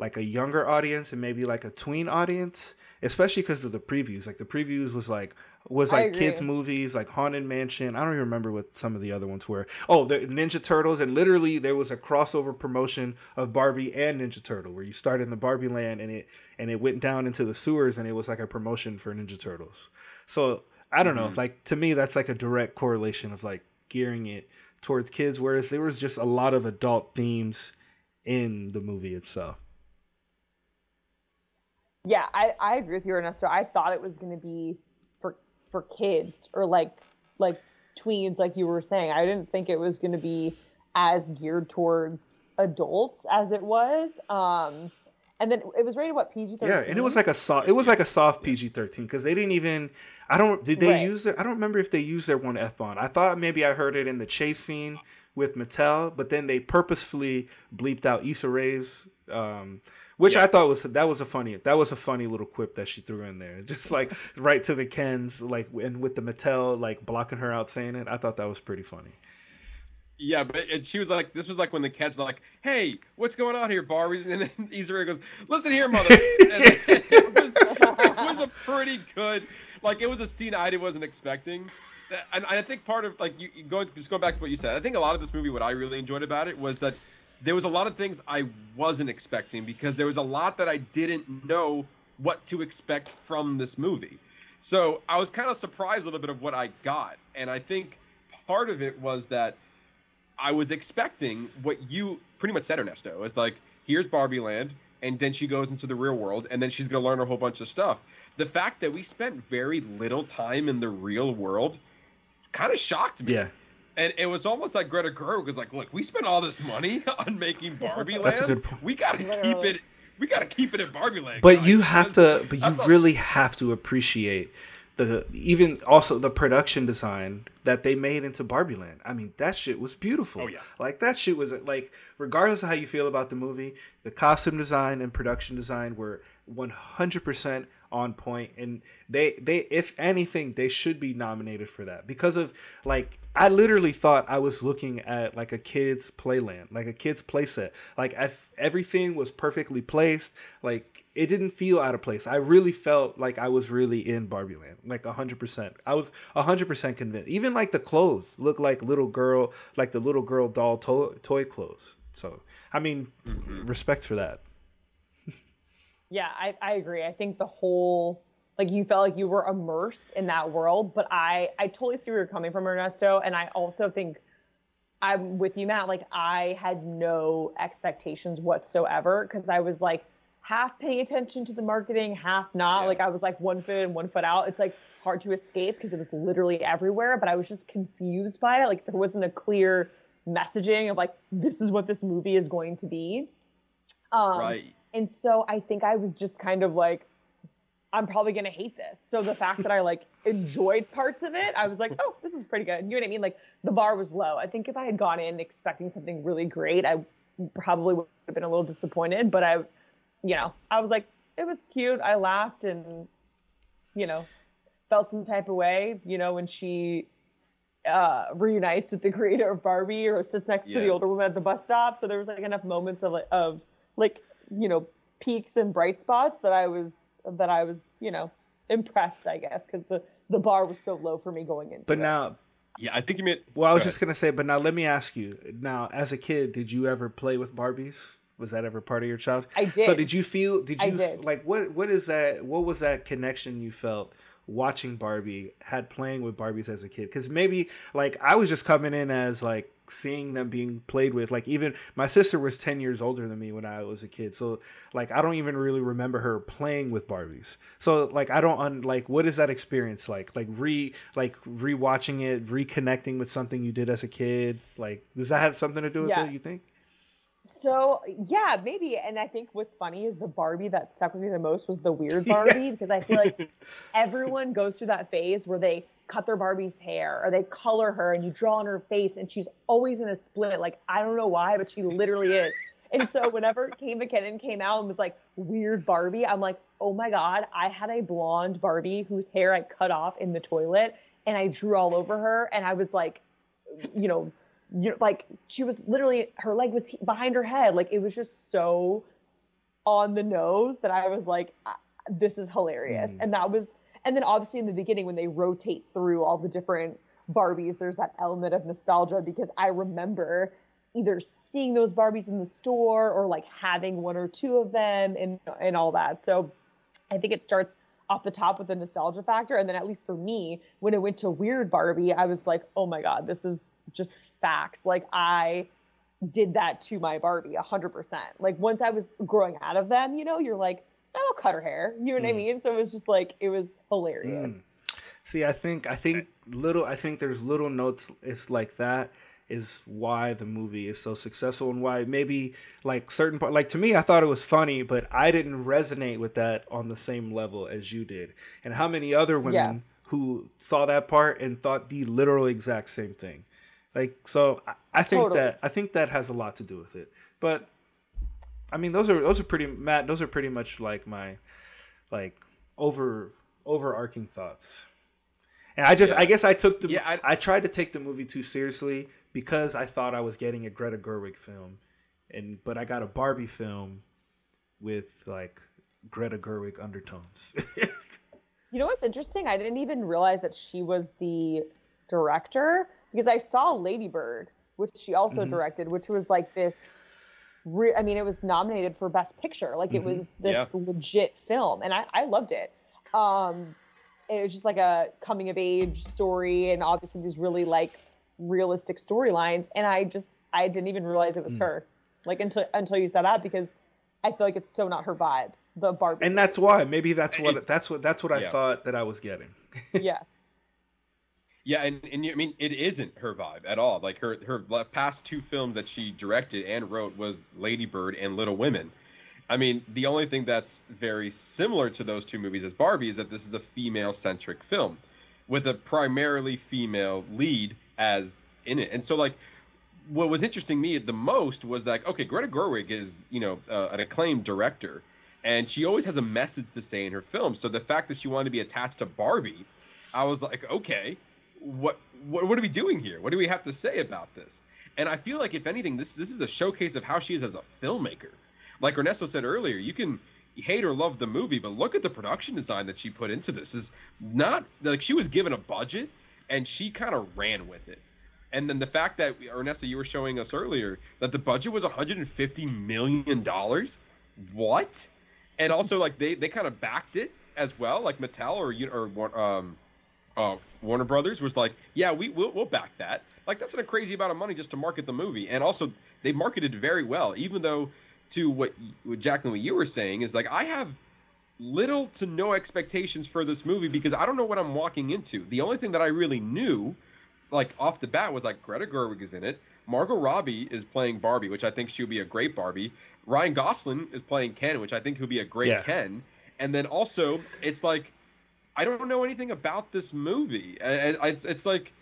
like a younger audience and maybe like a tween audience especially because of the previews. Like the previews was like was like kids movies like haunted mansion. I don't even remember what some of the other ones were. Oh the ninja turtles and literally there was a crossover promotion of barbie and ninja turtle where you started in the barbie land and it and it went down into the sewers and it was like a promotion for ninja turtles. So i don't know. Mm-hmm. Like to me that's like a direct correlation of like gearing it towards kids whereas there was just a lot of adult themes in the movie itself Yeah, I, I agree with you, Ernesto. I thought it was going to be for for kids or like like tweens, like you were saying. I didn't think it was going to be as geared towards adults as it was. Um, and then it was rated what PG thirteen. Yeah, and it was like a soft. It was like a soft PG thirteen because they didn't even. I don't. Did they Right. use it? I don't remember if they used their one f bomb. I thought maybe I heard it in the chase scene with Mattel, but then they purposefully bleeped out Issa Rae's, um, which I thought was that was a funny that was a funny little quip that she threw in there, just like right to the Kens, like and with the Mattel like blocking her out saying it. I thought that was pretty funny. Yeah, but and she was like, this was like when the kids were like, "Hey, what's going on here, Barbie?" And then Rae goes, "Listen here, mother." It, was, it was a pretty good, like it was a scene I wasn't expecting, and I think part of like you you going just going back to what you said. I think a lot of this movie, what I really enjoyed about it was that there was a lot of things I wasn't expecting because there was a lot that I didn't know what to expect from this movie. So I was kind of surprised a little bit of what I got, and I think part of it was that I was expecting what you pretty much said, Ernesto. It's like, here's Barbie Land, and then she goes into the real world, and then she's gonna learn a whole bunch of stuff. The fact that we spent very little time in the real world kind of shocked me. Yeah, And it was almost like Greta Gerwig was like, "Look, we spent all this money on making Barbie Land. That's a good point. We gotta keep it. We gotta keep it in Barbie Land." but guys." you have to but you that's all- really have to appreciate the even also the production design that they made into Barbie Land. I mean, that shit was beautiful. Oh, yeah. Like that shit was like regardless of how you feel about the movie, the costume design and production design were 100% on point and they they if anything they should be nominated for that because of like I literally thought I was looking at like a kid's playland, like a kid's playset. Like I, everything was perfectly placed. Like it didn't feel out of place. I really felt like I was really in Barbie Land, like hundred percent. I was hundred percent convinced. Even like the clothes looked like little girl, like the little girl doll to- toy clothes. So I mean, mm-hmm. respect for that. Yeah, I, I agree. I think the whole like you felt like you were immersed in that world. But I I totally see where you're coming from, Ernesto, and I also think I'm with you, Matt. Like I had no expectations whatsoever because I was like half paying attention to the marketing, half not. Yeah. Like I was like one foot in, one foot out. It's like hard to escape because it was literally everywhere. But I was just confused by it. Like there wasn't a clear messaging of like this is what this movie is going to be. Um, right. And so I think I was just kind of like, I'm probably gonna hate this. So the fact that I like enjoyed parts of it, I was like, oh, this is pretty good. You know what I mean? Like the bar was low. I think if I had gone in expecting something really great, I probably would have been a little disappointed. But I, you know, I was like, it was cute. I laughed and, you know, felt some type of way. You know, when she uh reunites with the creator of Barbie or sits next to the older woman at the bus stop. So there was like enough moments of like of like you know peaks and bright spots that I was that I was you know impressed I guess because the the bar was so low for me going in. But it. now, Yeah, I think you meant. well, I was Go just gonna say, but now let me ask you. Now, as a kid, did you ever play with Barbies? Was that ever part of your childhood? I did. So did you feel? Did I you did. like what? What is that? What was that connection you felt watching Barbie had playing with Barbies as a kid? Because maybe like I was just coming in as like seeing them being played with. Like even my sister was ten years older than me when I was a kid, so like I don't even really remember her playing with Barbies. So like I don't un- like what is that experience like? Like re like rewatching it, reconnecting with something you did as a kid. Like does that have something to do with Yeah. it? You think? So yeah, maybe. And I think what's funny is the Barbie that stuck with me the most was the weird Barbie Yes. because I feel like everyone goes through that phase where they cut their Barbie's hair or they color her and you draw on her face and she's always in a split. Like I don't know why, but she literally is. And so whenever Kate McKinnon came out and was like weird Barbie, I'm like, oh my god, I had a blonde Barbie whose hair I cut off in the toilet and I drew all over her and I was like, you know, you know, like she was literally her leg was behind her head. Like it was just so on the nose that I was like, "Ah, this is hilarious. And that was, and then obviously in the beginning when they rotate through all the different Barbies, there's that element of nostalgia because I remember either seeing those Barbies in the store or like having one or two of them and and all that. So I think it starts off the top with the nostalgia factor. And then at least for me, when it went to Weird Barbie, I was like, oh my God, this is just facts. Like I did that to my Barbie a hundred percent. Like once I was growing out of them, you know, you're like, I'll cut her hair. You know what I mean? So it was just like it was hilarious. Mm. See, I think I think little I think there's little notes it's like that is why the movie is so successful and why maybe like certain part like to me I thought it was funny but I didn't resonate with that on the same level as you did. And how many other women Yeah. who saw that part and thought the literal exact same thing. Like so I, I think Totally. that I think that has a lot to do with it. But I mean those are those are pretty Matt, those are pretty much like my like over overarching thoughts. And I just, I guess I took the, Yeah, I, I- tried to take the movie too seriously because I thought I was getting a Greta Gerwig film, and but I got a Barbie film with like Greta Gerwig undertones. You know what's interesting? I didn't even realize that she was the director because I saw Lady Bird, which she also mm-hmm. directed, which was like this. Re- I mean, it was nominated for Best Picture. Like it was this Yeah. legit film, and I, I loved it. Um, it was just like a coming of age story, and obviously these really like realistic storylines. And I just I didn't even realize it was her, like until until you said that because I feel like it's so not her vibe. The Barbie, and that's why maybe that's what It's- that's what that's what I yeah. thought that I was getting. yeah. Yeah, and, and I mean it isn't her vibe at all. Like her her past two films that she directed and wrote was Lady Bird and Little Women. I mean, the only thing that's very similar to those two movies as Barbie is that this is a female-centric film with a primarily female lead as in it. And so like what was interesting me the most was like okay, Greta Gerwig is, you know, uh, an acclaimed director and she always has a message to say in her films. So the fact that she wanted to be attached to Barbie, I was like, okay, what what what are we doing here? What do we have to say about this? And I feel like if anything, this this is a showcase of how she is as a filmmaker. Like Ernesto said earlier, you can hate or love the movie, but look at the production design that she put into this. Is not like she was given a budget and she kind of ran with it. And then the fact that Ernesto, you were showing us earlier that the budget was 150 million dollars. What? And also like they they kind of backed it. as well, like Mattel or or um, uh, Warner Brothers was like, yeah, we we'll, we'll back that. Like that's not a crazy amount of money just to market the movie, and also they marketed very well. Even though, to what what Jaclyn, what you were saying is like, I have little to no expectations for this movie because I don't know what I'm walking into. The only thing that I really knew, like off the bat, was like Greta Gerwig is in it. Margot Robbie is playing Barbie, which I think she'll be a great Barbie. Ryan Gosling is playing Ken, which I think he'll be a great Yeah. Ken. And then also, it's like I don't know anything about this movie. I, I, it's, it's like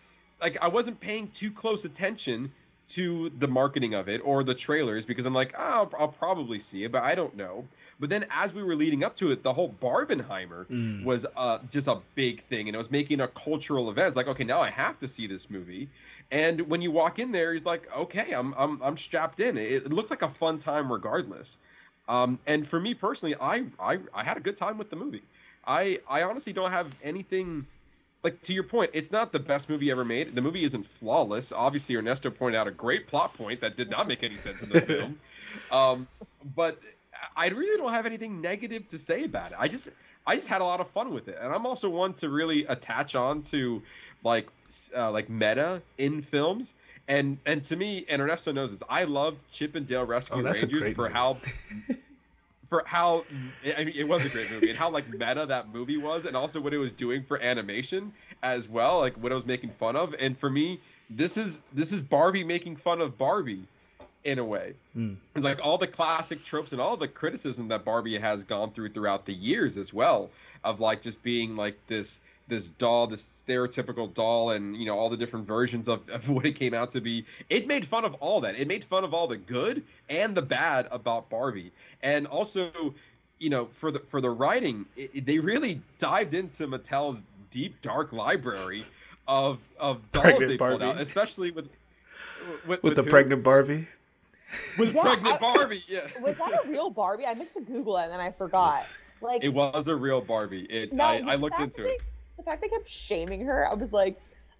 like I wasn't paying too close attention to the marketing of it or the trailers because I'm like, oh, I'll, I'll probably see it, but I don't know. But then as we were leading up to it, the whole Barbenheimer Mm. was uh, just a big thing, and it was making a cultural event. It's like, okay, now I have to see this movie. And when you walk in there, he's like, okay, I'm I'm I'm strapped in. It, it looked like a fun time regardless. Um, and for me personally, I, I I had a good time with the movie. I I honestly don't have anything like to your point. It's not the best movie ever made. The movie isn't flawless. Obviously, Ernesto pointed out a great plot point that did not make any sense in the film. Um, but I really don't have anything negative to say about it. I just I just had a lot of fun with it, and I'm also one to really attach on to like uh, like meta in films. And and to me, and Ernesto knows this. I loved Chip and Dale Rescue Oh, Rangers for movie. how for how I mean it was a great movie and how like meta that movie was and also what it was doing for animation as well like what it was making fun of and for me this is this is Barbie making fun of Barbie in a way Mm. it's like all the classic tropes and all the criticism that Barbie has gone through throughout the years as well of like just being like this this doll this stereotypical doll and you know all the different versions of, of what it came out to be it made fun of all that it made fun of all the good and the bad about Barbie and also you know for the for the writing it, it- they really dived into Mattel's deep dark library of of dolls Pregnant they pulled Barbie. out especially with with, with the who? pregnant Barbie. with Yeah, pregnant I- Barbie yeah Was that a real Barbie? I meant to Google it and then I forgot. Like It was a real Barbie. It no, I, I looked into that it. They- the fact they kept shaming her, I was like,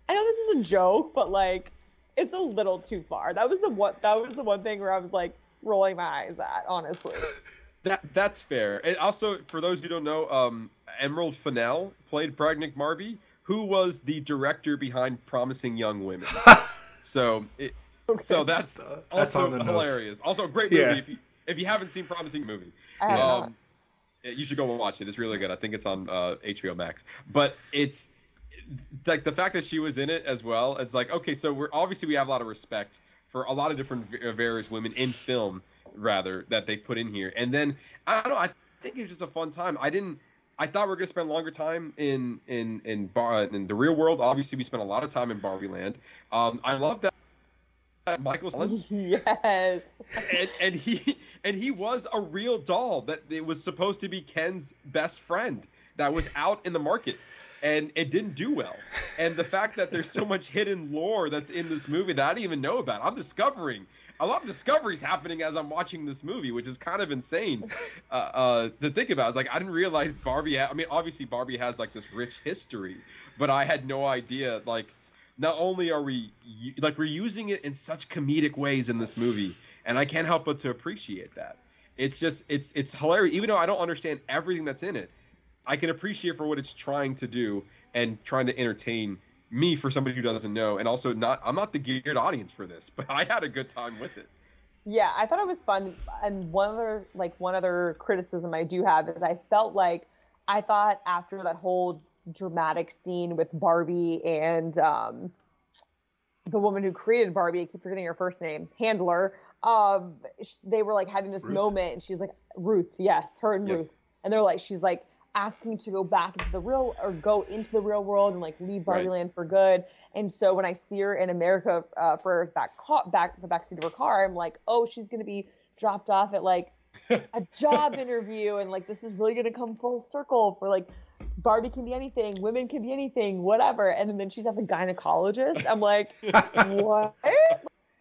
I know this is a joke, but like, it's a little too far. That was the one. That was the one thing where I was like rolling my eyes at, honestly. That that's fair. And also for those who don't know, um, Emerald Fennell played pregnant Barbie, who was the director behind Promising Young Women. so it, so that's That's also on the notes. hilarious. Also a great movie Yeah. if you if you haven't seen Promising Movie. I have. Um, yeah, you should go watch it. It's really good. I think it's on uh, HBO Max. But it's like the fact that she was in it as well. It's like okay, so we're obviously we have a lot of respect for a lot of different uh, various women in film, rather that they put in here. And then I don't know. I think it was just a fun time. I didn't. I thought we were gonna spend longer time in in in bar in the real world. Obviously, we spent a lot of time in Barbie Land. Um, I love that. Michael yes. and, and he and he was a real doll that it was supposed to be Ken's best friend that was out in the market and it didn't do well. And the fact that there's so much hidden lore that's in this movie that I didn't even know about. I'm discovering a lot of discoveries happening as I'm watching this movie, which is kind of insane uh, uh, to think about. It's like I didn't realize Barbie. Ha- I mean, obviously Barbie has like this rich history, but I had no idea. Like, not only are we like we're using it in such comedic ways in this movie, and I can't help but to appreciate that. It's just it's it's hilarious. Even though I don't understand everything that's in it, I can appreciate for what it's trying to do and trying to entertain me for somebody who doesn't know, and also not I'm not the geared audience for this, but I had a good time with it. Yeah, I thought it was fun. And one other like one other criticism I do have is I felt like I thought after that whole dramatic scene with Barbie and um, the woman who created Barbie, I keep forgetting her first name, Handler. Um, they were like having this Ruth. moment, and she's like, Ruth, yes, her and Yes. Ruth, and they're like, she's like asking to go back into the real or go into the real world and like leave Barbie Right. Land for good. And so when I see her in America uh, for back car, back the backseat of her car, I'm like, oh, she's gonna be dropped off at like a job interview, and like this is really gonna come full circle for like Barbie can be anything, women can be anything, whatever. And then she's at the gynecologist. I'm like, what?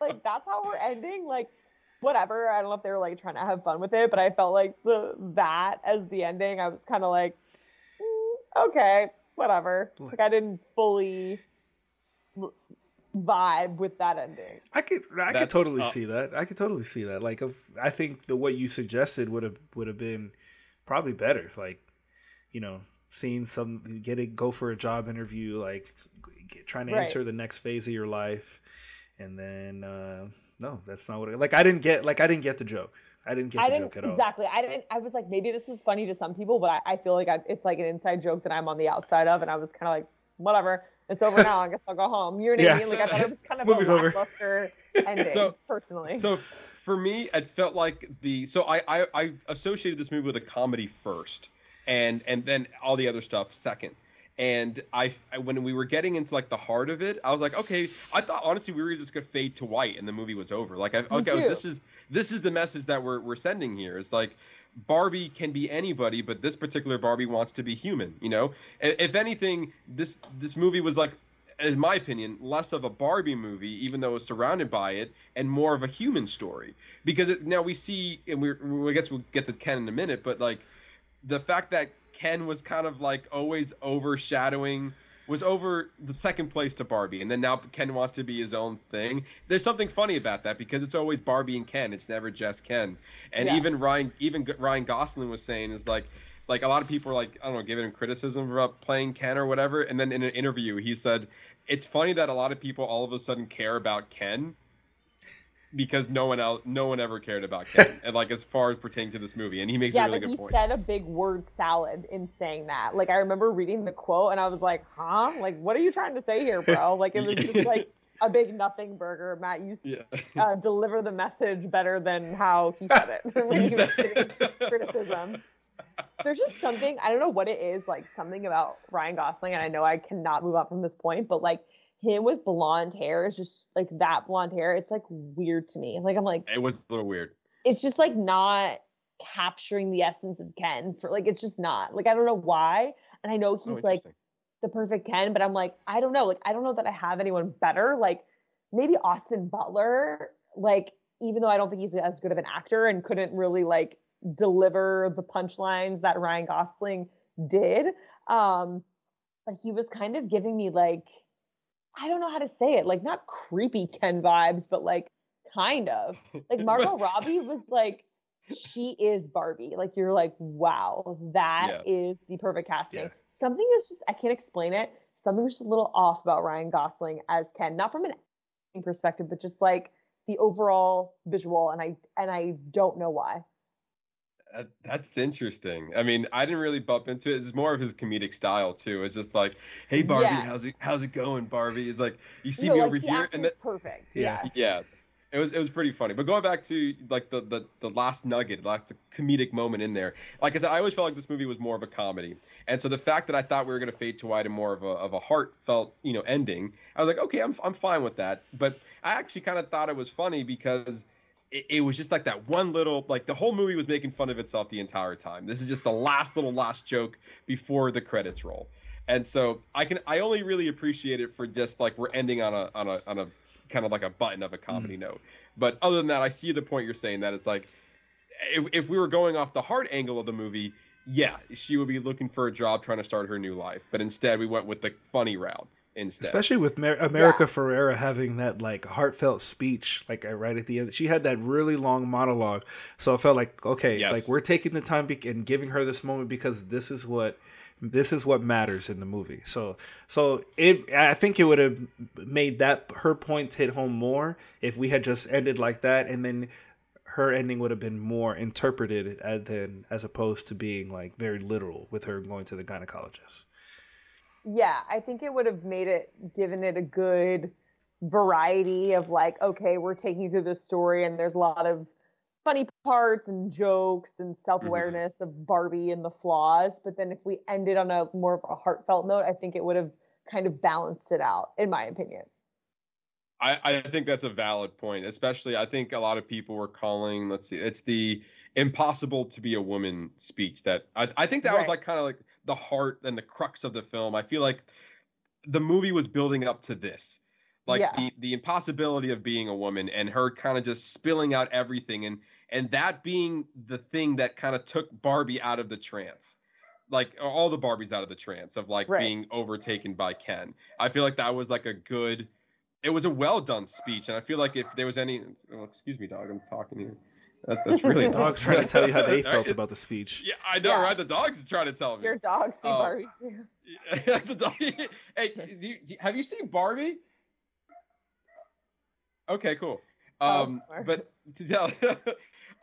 Like that's how we're ending? Like, whatever. I don't know if they were like trying to have fun with it, but I felt like the that as the ending, I was kind of like, "Mm, okay, whatever. Like I didn't fully vibe with that ending. I could I could totally uh, see that. I could totally see that. Like if I think the what you suggested would have would have been probably better. Like you know, seeing some get it go for a job interview, like get, trying to Right. enter the next phase of your life, and then uh, no, that's not what. I, like I didn't get like I didn't get the joke. I didn't get I the didn't joke at all. exactly. I didn't. I was like, maybe this is funny to some people, but I, I feel like I, it's like an inside joke that I'm on the outside of, and I was kind of like, whatever, it's over now. I guess I'll go home. You know what Yeah. I mean? Like I thought it was kind of Movie's a over. lackluster ending, So- personally. So for me, it felt like the so I, I I associated this movie with a comedy first, and and then all the other stuff second. And I, I when we were getting into like the heart of it, I was like, okay, I thought honestly we were just gonna fade to white and the movie was over. Like, I, okay, this is this is the message that we're we're sending here. It's like Barbie can be anybody, but this particular Barbie wants to be human. You know, if anything, this this movie was like, in my opinion, less of a Barbie movie, even though it's surrounded by it, and more of a human story. Because it, now we see, and we're, we I guess we'll get to Ken in a minute, but like the fact that Ken was kind of like always overshadowing was over the second place to Barbie, and then now Ken wants to be his own thing. There's something funny about that because it's always Barbie and Ken. It's never just Ken. And Yeah. even Ryan, even Ryan Gosling was saying is like, like a lot of people are like, I don't know, giving him criticism about playing Ken or whatever. And then in an interview, he said, it's funny that a lot of people all of a sudden care about Ken because no one else, no one ever cared about Ken, and like as far as pertaining to this movie. And he makes yeah, a really but good he point. said a big word salad in saying that. Like I remember reading the quote, and I was like, huh? Like what are you trying to say here, bro? Like it was just like a big nothing burger. Matt, you Yeah. uh, deliver the message better than how he said it. He was said- criticism. There's just something I don't know what it is, like something about Ryan Gosling, and I know I cannot move on from this point, but like him with blonde hair is just like that blonde hair. It's like weird to me. Like I'm like, It was a little weird. it's just like not capturing the essence of Ken for like it's just not. Like I don't know why. And I know Oh, he's like the perfect Ken, but I'm like, I don't know. Like, I don't know that I have anyone better. Like, maybe Austin Butler, like, even though I don't think he's as good of an actor and couldn't really like deliver the punchlines that Ryan Gosling did. Um, but he was kind of giving me like, I don't know how to say it, like not creepy Ken vibes, but like kind of. Like Margot Robbie was like, she is Barbie. Like you're like, wow, that is the perfect casting. Yeah. Something is just I can't explain it. Something was just a little off about Ryan Gosling as Ken, not from an acting perspective, but just like the overall visual. And I and I don't know why. Uh, That's interesting. I mean, I didn't really bump into it. It's more of his comedic style too. It's just like, "Hey Barbie, Yeah. how's it how's it going, Barbie?" It's like, "You see No, me like, over the here," and then perfect. Yeah. Yeah. yeah, it was it was pretty funny. But going back to like the the the last nugget, like the comedic moment in there. Like I said, I always felt like this movie was more of a comedy, and so the fact that I thought we were gonna fade to white and more of a of a heartfelt, you know, ending, I was like, okay, I'm I'm fine with that. But I actually kind of thought it was funny because. It, it was just like that one little like the whole movie was making fun of itself the entire time. This is just the last little last joke before the credits roll. And so I can I only really appreciate it for just like we're ending on a on a on a kind of like a button of a comedy mm. note. But other than that, I see the point you're saying that it's like if, if we were going off the hard angle of the movie, yeah, she would be looking for a job trying to start her new life. But instead, we went with the funny route instead. Especially with Mer- America Ferrera having that like heartfelt speech, like uh, right at the end, she had that really long monologue. So I felt like okay, Yes. like we're taking the time be- and giving her this moment because this is what this is what matters in the movie. So so it I think it would have made that her points hit home more if we had just ended like that, and then her ending would have been more interpreted as than as opposed to being like very literal with her going to the gynecologist. Yeah, I think it would have made it given it a good variety of like, okay, we're taking you through this story and there's a lot of funny parts and jokes and mm-hmm. self-awareness of Barbie and the flaws. But then if we ended on a more of a heartfelt note, I think it would have kind of balanced it out, in my opinion. I, I think that's a valid point. Especially, I think a lot of people were calling. Let's see, it's the impossible to be a woman speech. That I, I think that was like kind of like the heart and the crux of the film. I feel like the movie was building up to this, like Yeah. the the impossibility of being a woman and her kind of just spilling out everything and and that being the thing that kind of took Barbie out of the trance. Like all the Barbies out of the trance of like Right. being overtaken by Ken. I feel like that was like a good it was a well done speech, and I feel like if there was any, oh, excuse me, dog, I'm talking here. That, that's really The dog's trying to tell you how they felt about the speech. Yeah, I know, Yeah. right? The dog's trying to tell me. Your dog see Oh. Barbie too. The dog. Hey, do you, have you seen Barbie? Okay, cool. Oh, Um, sorry. but to tell,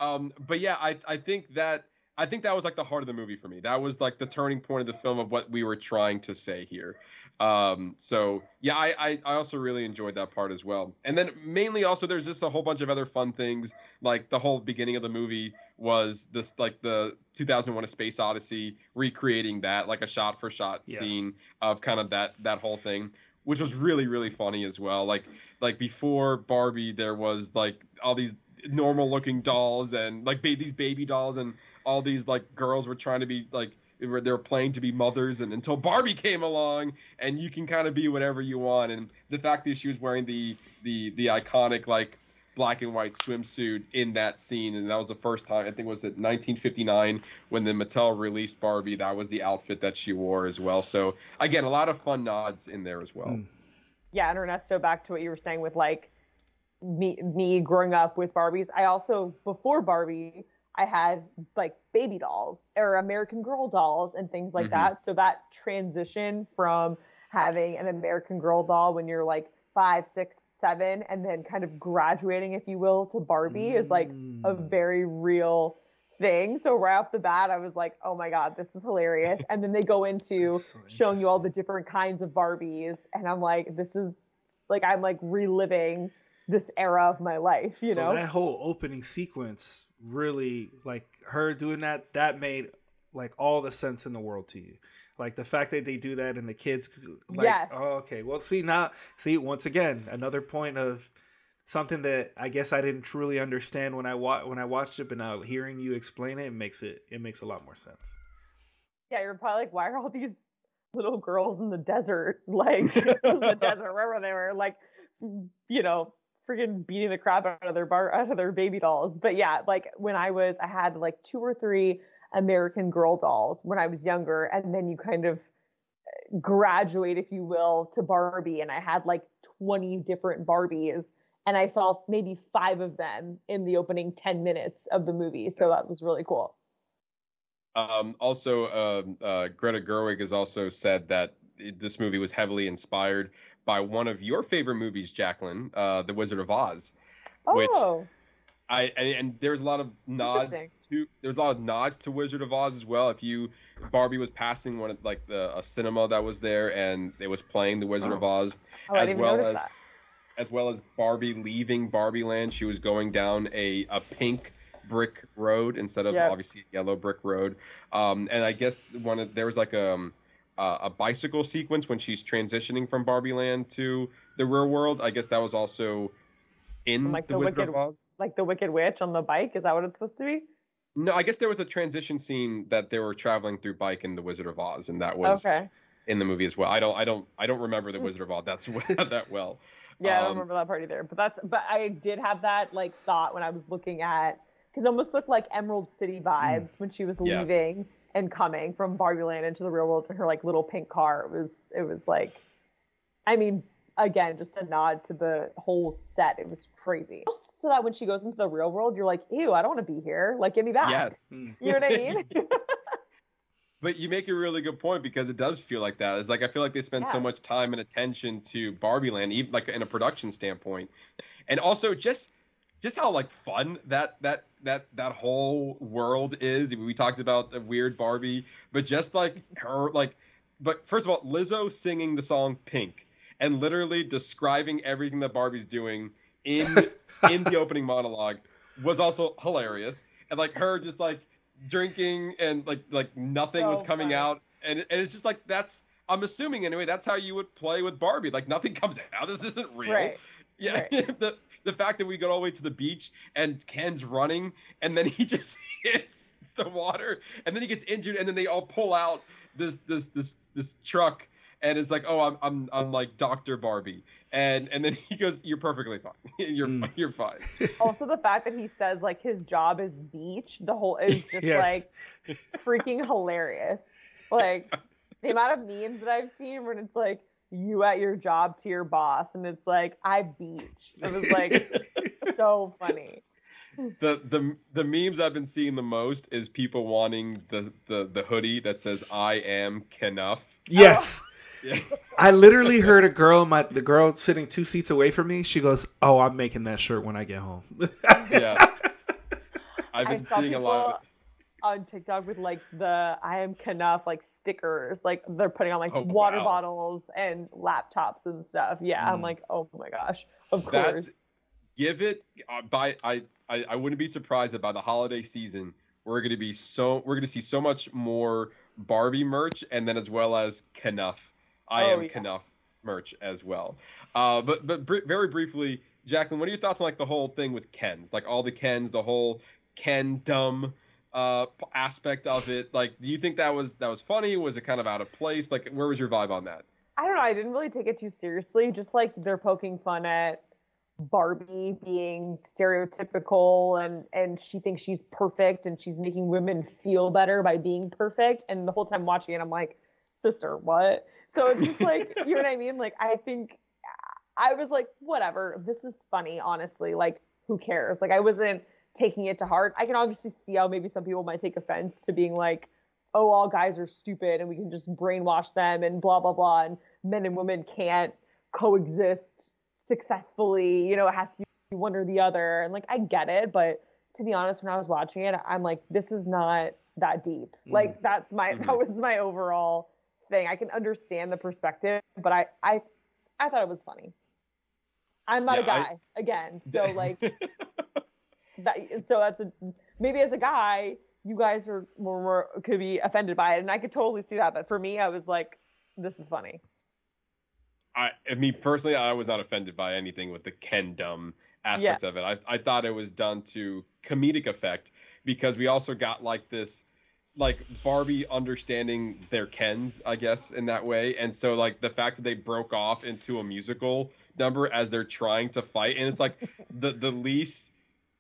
um, but yeah, I I think that I think that was like the heart of the movie for me. That was like the turning point of the film of what we were trying to say here. Um, so yeah, I, I I also really enjoyed that part as well. And then mainly also there's just a whole bunch of other fun things like the whole beginning of the movie was this like the 2001 a space odyssey recreating that like a shot for shot Yeah. scene of kind of that that whole thing which was really really funny as well like like before barbie there was like all these normal looking dolls and like ba- these baby dolls and all these like girls were trying to be like they were, they were playing to be mothers and until barbie came along and you can kind of be whatever you want and the fact that she was wearing the the the iconic like black and white swimsuit in that scene and that was the first time i think it was at 1959 when the mattel released barbie that was the outfit that she wore as well so again a lot of fun nods in there as well Mm. yeah, and Ernesto, back to what you were saying with like me me growing up with Barbies. I also before Barbie, I had like baby dolls or American Girl dolls and things like Mhm. that. So that transition from having an American Girl doll when you're like five, six, seven, and then kind of graduating, if you will, to Barbie is like a Mm. very real thing. So right off the bat, I was like, oh my God, this is hilarious. And then they go into so showing you all the different kinds of Barbies. And I'm like, this is like, I'm like reliving this era of my life, you so know? that whole opening sequence really like her doing that that made like all the sense in the world to you. Like the fact that they do that and the kids like Yes. oh, okay well see now see once again another point of something that i guess i didn't truly understand when i wa- when i watched it but now hearing you explain it, it makes it it makes a lot more sense. Yeah, you're probably like, why are all these little girls in the desert, like in the desert, wherever they were, like, you know, freaking beating the crap out of their bar, out of their baby dolls. But yeah, like when I was, I had like two or three American Girl dolls when I was younger, and then you kind of graduate, if you will, to Barbie, and I had like 20 different Barbies. And I saw maybe five of them in the opening 10 minutes of the movie. So that was really cool. Um, also, um, uh, Greta Gerwig has also said that it- this movie was heavily inspired by one of your favorite movies, Jaclyn, uh, The Wizard of Oz. Which- Oh, I and, and there's a lot of nods to there's a lot of nods to Wizard of Oz as well. If you Barbie was passing one of like the a cinema that was there and it was playing The Wizard of Oz, oh as well as that. as well as Barbie leaving Barbie Land. She was going down a, a pink brick road instead of Yep. obviously yellow brick road. Um, and I guess one of there was like a um, uh, a bicycle sequence when she's transitioning from Barbie Land to the real world. I guess that was also in Like the, the Wizard Wicked- of Oz. like the Wicked Witch on the bike. Is that what it's supposed to be? No, I guess there was a transition scene that they were traveling through bike in the Wizard of Oz, and that was Okay. in the movie as well. I don't, I don't, I don't remember the Wizard of Oz that's that well. Yeah, I don't Um, remember that part either. But that's but I did have that like thought when I was looking at because it almost looked like Emerald City vibes when she was Yeah. leaving and coming from Barbie Land into the real world in her like little pink car. It was it was like I mean, again, just a nod to the whole set. It was crazy. So that when she goes into the real world, you're like, ew, I don't want to be here. Like, give me back. Yes. You know what I mean? But you make a really good point because it does feel like that. It's like I feel like they spend so much time and attention to Barbie Land, even like in a production standpoint, and also just just how like fun that that that that whole world is. We talked about the weird Barbie, but just like her like, but first of all, Lizzo singing the song Pink and literally describing everything that Barbie's doing in in the opening monologue was also hilarious. And like her just like drinking and like like nothing was coming funny. out and and it's just like that's I'm assuming anyway that's how you would play with Barbie. Like nothing comes out. This isn't real. right. Yeah. right. the the fact that we go all the way to the beach and Ken's running and then he just hits the water and then he gets injured and then they all pull out this this this this truck and it's like oh I'm I'm I'm like Dr. Barbie and and then he goes you're perfectly fine you're Mm. you're fine also the fact that he says like his job is beach the whole is just Yes. like freaking hilarious like the amount of memes that i've seen when it's like you at your job to your boss and it's like i beach it was like so funny the the the memes I've been seeing the most is people wanting the the the hoodie that says "I am Kenough." Yes. Oh. Yeah. I literally heard a girl, my the girl sitting two seats away from me. She goes, "Oh, I'm making that shirt when I get home." yeah. I've been saw seeing a lot. Of, people on TikTok with like the I am Kenough like stickers, like they're putting on like Oh, water wow. bottles and laptops and stuff. Yeah, I'm Mm. like, oh my gosh, of that course. give it uh, by I, I I wouldn't be surprised that by the holiday season we're gonna be so we're gonna see so much more Barbie merch and then as well as Kenough. I Oh, am yeah. Kenough merch as well. Uh, but but br- very briefly, Jaclyn, what are your thoughts on like the whole thing with Kens? Like all the Kens, the whole Kendom uh aspect of it. Like, do you think that was that was funny? Was it kind of out of place? Like, where was your vibe on that? I don't know. I didn't really take it too seriously. Just like they're poking fun at Barbie being stereotypical and and she thinks she's perfect and she's making women feel better by being perfect. And the whole time watching it, I'm like, sister, what? So it's just like, you know what I mean? Like I think I was like, whatever. This is funny, honestly. Like, who cares? Like I wasn't taking it to heart. I can obviously see how maybe some people might take offense to being like, oh, all guys are stupid and we can just brainwash them and blah blah blah and men and women can't coexist successfully. You know, it has to be one or the other. And like I get it, but to be honest, when I was watching it, I'm like, this is not that deep. Mm-hmm. Like that's my mm-hmm. that was my overall thing. I can understand the perspective, but I I I thought it was funny. I'm not a Yeah, I- guy again, so like that. So that's a maybe as a guy, you guys are more, more could be offended by it, and I could totally see that. But for me, I was like, this is funny. I, I mean, personally, I was not offended by anything with the Kendom aspect of it. I, I thought it was done to comedic effect because we also got like this, like Barbie understanding their Kens, I guess, in that way. And so, like, the fact that they broke off into a musical number as they're trying to fight, and it's like the, the least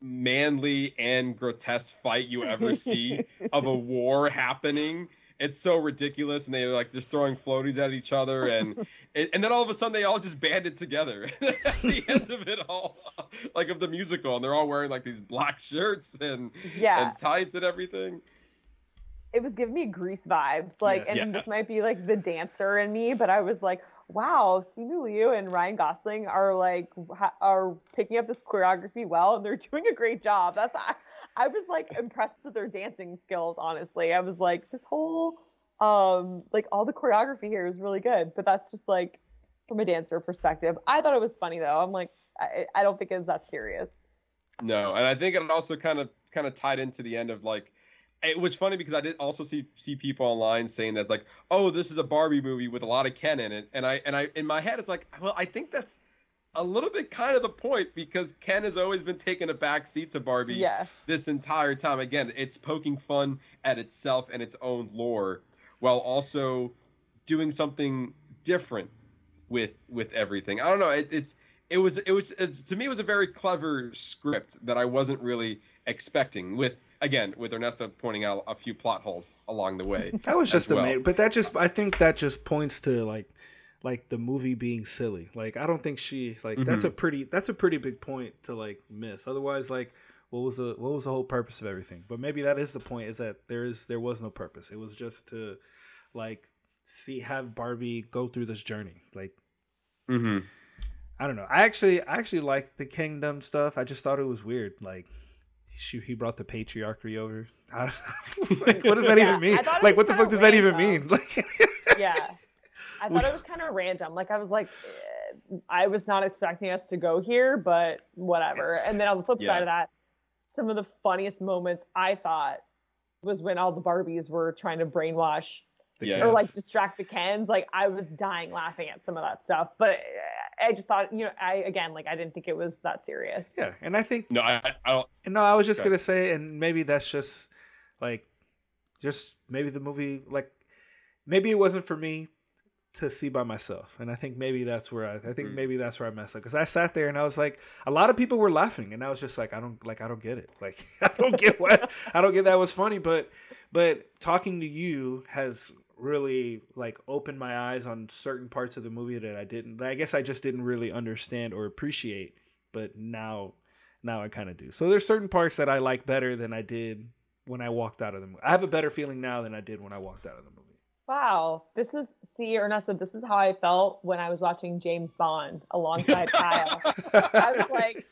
manly and grotesque fight you ever see of a war happening. It's so ridiculous, and they're like just throwing floaties at each other, and and, then all of a sudden they all just banded together at the end of it all, like of the musical, and they're all wearing like these black shirts and Yeah. and tights and everything. it was giving me grease vibes. Like, Yes. and Yes. this might be like the dancer in me, but I was like, wow, Simu Liu and Ryan Gosling are like are picking up this choreography well, and they're doing a great job. That's I, I was like impressed with their dancing skills. Honestly, I was like, this whole um like all the choreography here is really good, but that's just like from a dancer perspective. I thought it was funny though. I'm like, I, I don't think it's that serious. No, and I think it also kind of kind of tied into the end of like it was funny because I did also see see people online saying that like, oh, this is a Barbie movie with a lot of Ken in it, and I and I in my head it's like, well, I think that's a little bit kind of the point because Ken has always been taking a back seat to Barbie Yeah. this entire time. Again, it's poking fun at itself and its own lore, while also doing something different with with everything. I don't know. It, it's it was it was it, to me it was a very clever script that I wasn't really expecting. With again with Ernesto pointing out a few plot holes along the way. That was just well. main, but that just I think that just points to like like the movie being silly. Like I don't think she like that's a pretty that's a pretty big point to like miss. Otherwise, like what was the what was the whole purpose of everything? But maybe that is the point is that there is there was no purpose. It was just to like see have Barbie go through this journey. Like Mm-hmm. I don't know. I actually I actually like the Kendom stuff. I just thought it was weird. Like she, he brought the patriarchy over. Like, what does that Yeah, even mean? I thought it Like what the fuck does that even mean? Like yeah. I thought it was kind of random. Like I was like, eh, I was not expecting us to go here, but whatever. And then on the flip Yeah. side of that, some of the funniest moments I thought was when all the Barbies were trying to brainwash Yeah. or like distract the Kens. Like I was dying laughing at some of that stuff. But eh, I just thought, you know, I again, like I didn't think it was that serious. Yeah, and I think No, I, I don't. and no, I was just Okay. gonna say, and maybe that's just like, just maybe the movie, like, maybe it wasn't for me to see by myself, and I think maybe that's where I, I think Mm. maybe that's where I messed up because I sat there and I was like, a lot of people were laughing, and I was just like, I don't like, I don't get it, like, I don't get what, I don't get that was funny, but, but talking to you has really like opened my eyes on certain parts of the movie that I didn't, I guess I just didn't really understand or appreciate, but now Now I kind of do. So there's certain parts that I like better than I did when I walked out of the movie. I have a better feeling now than I did when I walked out of the movie. Wow, this is see Ernesto. This is how I felt when I was watching James Bond alongside Kyle. I was like,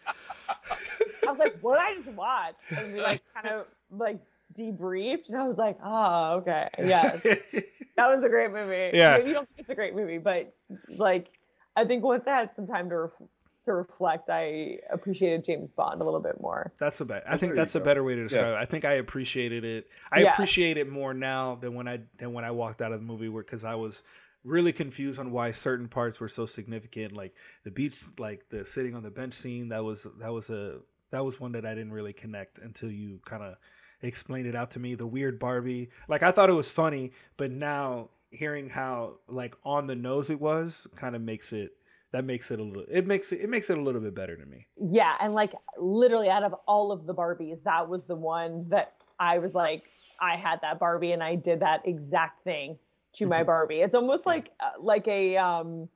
I was like, what did I just watch? And we like kind of like debriefed, and I was like, oh, okay, yeah, that was a great movie. Yeah. maybe you don't think it's a great movie, but like, I think once I had some time to ref- to reflect, I appreciated James Bond a little bit more. That's a better. I think that's a go. better way to describe Yeah. it. I think I appreciated it. I Yeah. appreciate it more now than when I than when I walked out of the movie, where because I was really confused on why certain parts were so significant, like the beach, like the sitting on the bench scene. That was that was a that was one that I didn't really connect until you kind of explained it out to me. The weird Barbie, like I thought it was funny, but now hearing how like on the nose it was, kind of makes it. That makes it a little. It makes it. It makes it a little bit better to me. Yeah, and like literally out of all of the Barbies, that was the one that I was like, I had that Barbie and I did that exact thing to my Barbie. It's almost like uh, like a um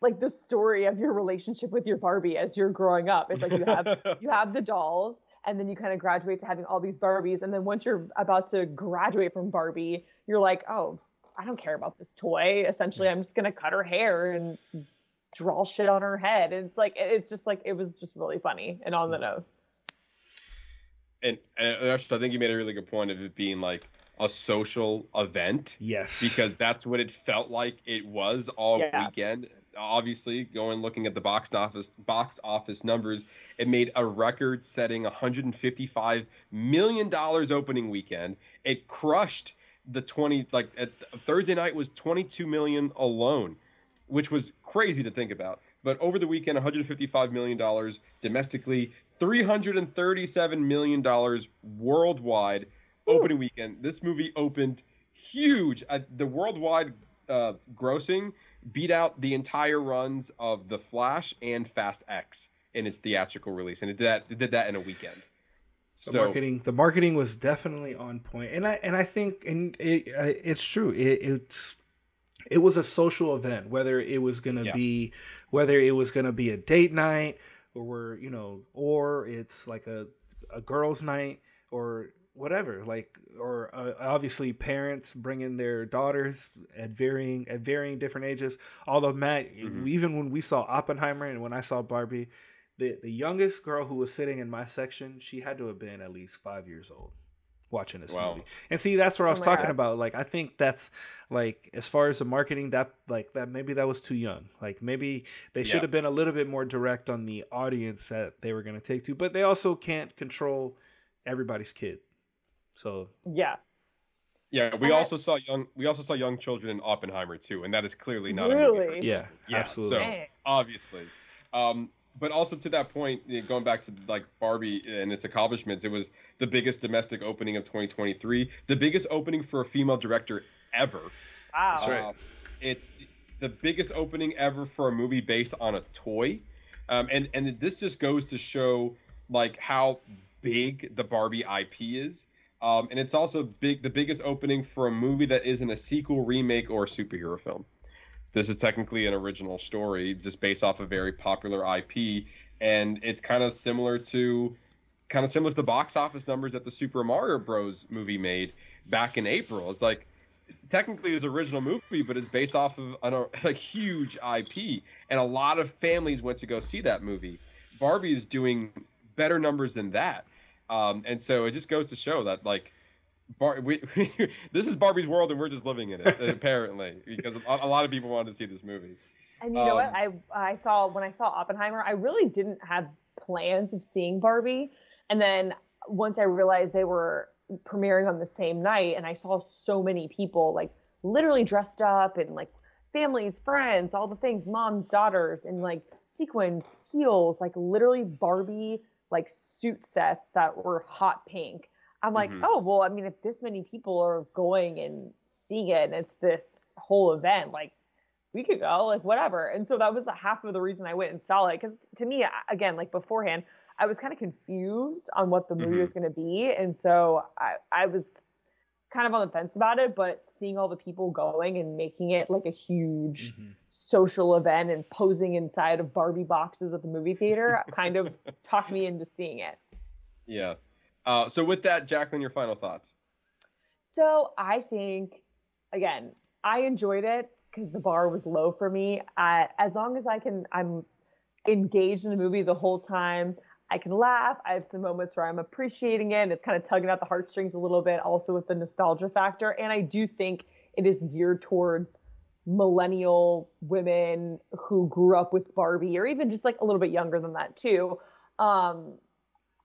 like the story of your relationship with your Barbie as you're growing up. It's like you have you have the dolls and then you kind of graduate to having all these Barbies and then once you're about to graduate from Barbie, you're like, "Oh, I don't care about this toy. Essentially, I'm just going to cut her hair and draw shit on her head." And it's like it's just like it was just really funny and on the nose. and, and actually, I think you made a really good point of it being like a social event Yes, because that's what it felt like it was all Yeah. weekend. Obviously, going looking at the box office box office numbers, it made a record-setting 155 million dollars opening weekend. It crushed the 20 like at, Thursday night was 22 million alone, which was crazy to think about. But over the weekend, 155 million dollars domestically, 337 million dollars worldwide opening weekend. This movie opened huge. Uh, the worldwide uh, grossing beat out the entire runs of The Flash and Fast X in its theatrical release, and it did that. It did that in a weekend. the So marketing the marketing was definitely on point and i and i think and it, it's true it, it's it was a social event whether it was to Yeah. be whether it was to be a date night or we're you know or it's like a a girls night or whatever like or uh, obviously parents bringing their daughters at varying at varying different ages although matt Mhm. even when we saw oppenheimer and when i saw barbie the the youngest girl who was sitting in my section, she had to have been at least five years old watching this Wow. movie. And see, that's what I Oh was my talking God. about. Like, I think that's like as far as the marketing, that like that maybe that was too young. Like maybe they should have been a little bit more direct on the audience that they were going to take to. But they also can't control everybody's kid. So Yeah. yeah, we And I- also saw young. We also saw young children in Oppenheimer too, and that is clearly not a Really? movie. for yeah, Yeah, absolutely. So obviously, um, but also to that point, you know, going back to like Barbie and its accomplishments, it was the biggest domestic opening of 2023, the biggest opening for a female director ever. Wow. That's right. Uh, it's the biggest opening ever for a movie based on a toy, um, and and this just goes to show like how big the Barbie IP is. Um, and it's also big, the biggest opening for a movie that isn't a sequel, remake, or superhero film. This is technically an original story, just based off a very popular IP, and it's kind of similar to, kind of similar to the box office numbers that the Super Mario Bros. movie made back in April. It's like technically it's original movie, but it's based off of an, a huge IP, and a lot of families went to go see that movie. Barbie is doing better numbers than that, um, and so it just goes to show that like. Bar- we, this is Barbie's world, and we're just living in it, apparently, because a, a lot of people wanted to see this movie. And you know what? Um, I I saw when I saw Oppenheimer, I really didn't have plans of seeing Barbie, and then once I realized they were premiering on the same night, and I saw so many people like literally dressed up and like families, friends, all the things, moms, daughters, and like sequins, heels, like literally Barbie like suit sets that were hot pink. I'm like, Mhm. oh well, I mean, if this many people are going and seeing it, and it's this whole event, like we could go, like whatever. And so that was the half of the reason I went and saw it. Because to me, again, like beforehand, I was kind of confused on what the movie Mhm. was going to be, and so I, I was kind of on the fence about it, but seeing all the people going and making it like a huge Mm-hmm. social event and posing inside of Barbie boxes at the movie theater kind of talked me into seeing it. Yeah. Uh, so with that, Jaclyn, your final thoughts. So I think, again, I enjoyed it because the bar was low for me. I, as long as I can, I'm engaged in the movie the whole time. I can laugh. I have some moments where I'm appreciating it. And it's kind of tugging at the heartstrings a little bit, also with the nostalgia factor. And I do think it is geared towards millennial women who grew up with Barbie, or even just like a little bit younger than that too. Um,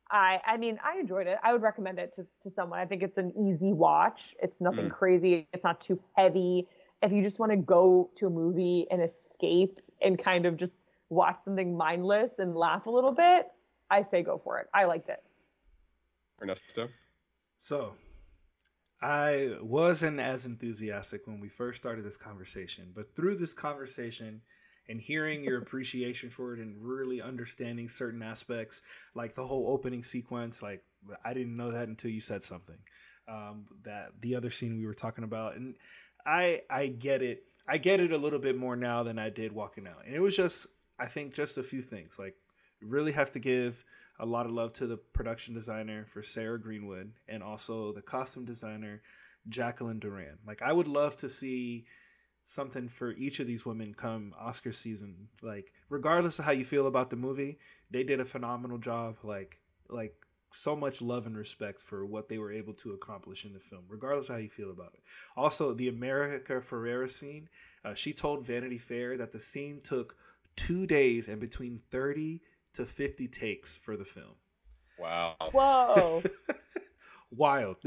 I I mean I enjoyed it. I would recommend it to, to someone. I think it's an easy watch. It's nothing Mm. crazy. It's not too heavy. If you just want to go to a movie and escape and kind of just watch something mindless and laugh a little bit, I say go for it. I liked it. Ernesto. So, I wasn't as enthusiastic when we first started this conversation, but through this conversation and hearing your appreciation for it and really understanding certain aspects, like the whole opening sequence, like I didn't know that until you said something. Um, that the other scene we were talking about, and I I get it. I get it a little bit more now than I did walking out, and it was just I think just a few things. Like really have to give a lot of love to the production designer for Sarah Greenwood and also the costume designer Jacqueline Durran. Like I would love to see something for each of these women come Oscar season. Like regardless of how you feel about the movie, they did a phenomenal job. Like like so much love and respect for what they were able to accomplish in the film, regardless of how you feel about it. Also, the America Ferrera scene, uh, she told Vanity Fair that the scene took two days and between 30 to 50 takes for the film. Wow. Whoa. Wild.